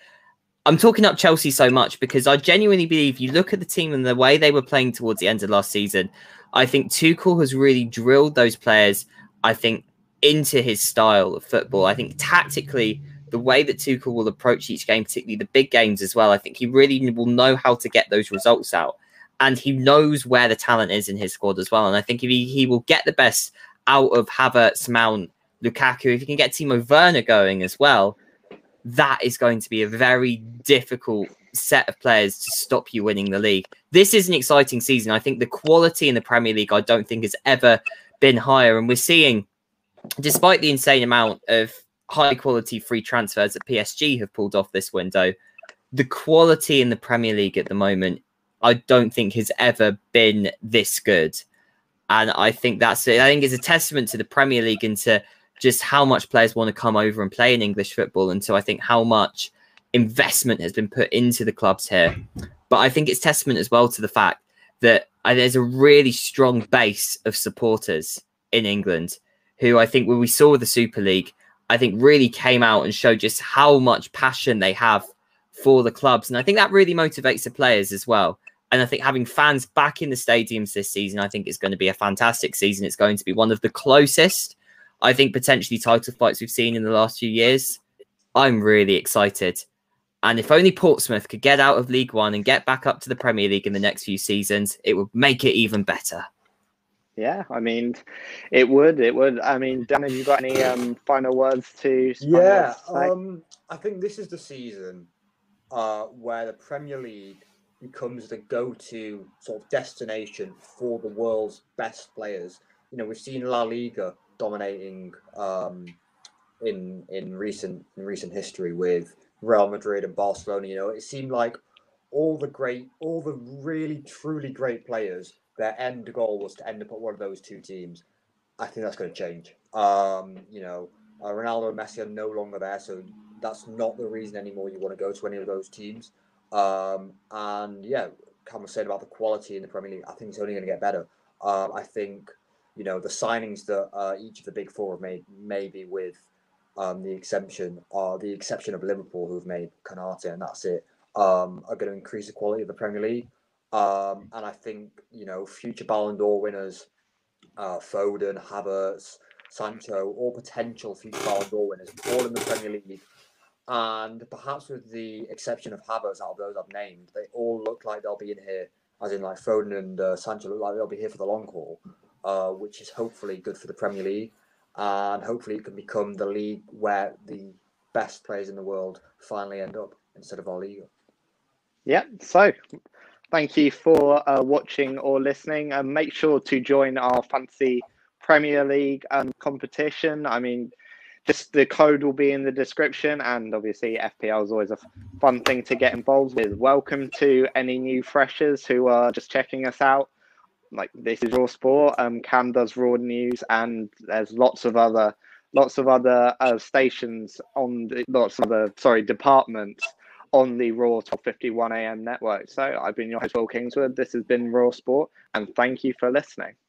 I'm talking up Chelsea so much because I genuinely believe you look at the team and the way they were playing towards the end of last season. I think Tuchel has really drilled those players, I think, into his style of football. I think tactically, the way that Tuchel will approach each game, particularly the big games as well, I think he really will know how to get those results out. And he knows where the talent is in his squad as well. And I think if he, he will get the best out of Havertz, Mount, Lukaku, if he can get Timo Werner going as well, that is going to be a very difficult set of players to stop you winning the league. This is an exciting season. I think the quality in the Premier League, I don't think has ever been higher. And we're seeing, despite the insane amount of high quality free transfers that PSG have pulled off this window. The quality in the Premier League at the moment, I don't think has ever been this good. And I think that's it. I think it's a testament to the Premier League and to just how much players want to come over and play in English football. And so I think how much investment has been put into the clubs here. But I think it's testament as well to the fact that uh, there's a really strong base of supporters in England who I think when we saw the Super League, I think really came out and showed just how much passion they have for the clubs. And I think that really motivates the players as well. And I think having fans back in the stadiums this season, I think is going to be a fantastic season. It's going to be one of the closest, I think, potentially title fights we've seen in the last few years. I'm really excited. And if only Portsmouth could get out of League One and get back up to the Premier League in the next few seasons, it would make it even better. Yeah, I mean, it would. It would. I mean, Dan, have you got any um, final words to? Yeah, um, I think this is the season uh, where the Premier League becomes the go-to sort of destination for the world's best players. You know, we've seen La Liga dominating um, in in recent in recent history with Real Madrid and Barcelona. You know, it seemed like all the great, all the really truly great players, their end goal was to end up at one of those two teams. I think that's going to change. Um, you know, uh, Ronaldo and Messi are no longer there, so that's not the reason anymore you want to go to any of those teams. Um, and yeah, Cam was saying about the quality in the Premier League. I think it's only going to get better. Um, I think you know the signings that uh, each of the big four have made, maybe with um, the exception are the exception of Liverpool, who've made Konate, and that's it. Um, are going to increase the quality of the Premier League. Um, and I think you know future Ballon d'Or winners, uh, Foden, Havertz, Sancho, all potential future Ballon d'Or winners, all in the Premier League. And perhaps with the exception of Havertz out of those I've named, they all look like they'll be in here, as in like Foden and uh, Sancho look like they'll be here for the long haul, uh, which is hopefully good for the Premier League. And hopefully it can become the league where the best players in the world finally end up instead of our league. Yeah, so thank you for uh, watching or listening. And make sure to join our fantasy Premier League um, competition. I mean, just the code will be in the description, and obviously FPL is always a fun thing to get involved with. Welcome to any new freshers who are just checking us out. Like this is Raw Sport. Um, Cam does Raw News, and there's lots of other lots of other uh, stations on the lots of other sorry departments on the Raw top 51 am network. So I've been your host, Will Kingswood. This has been Raw Sport, and thank you for listening.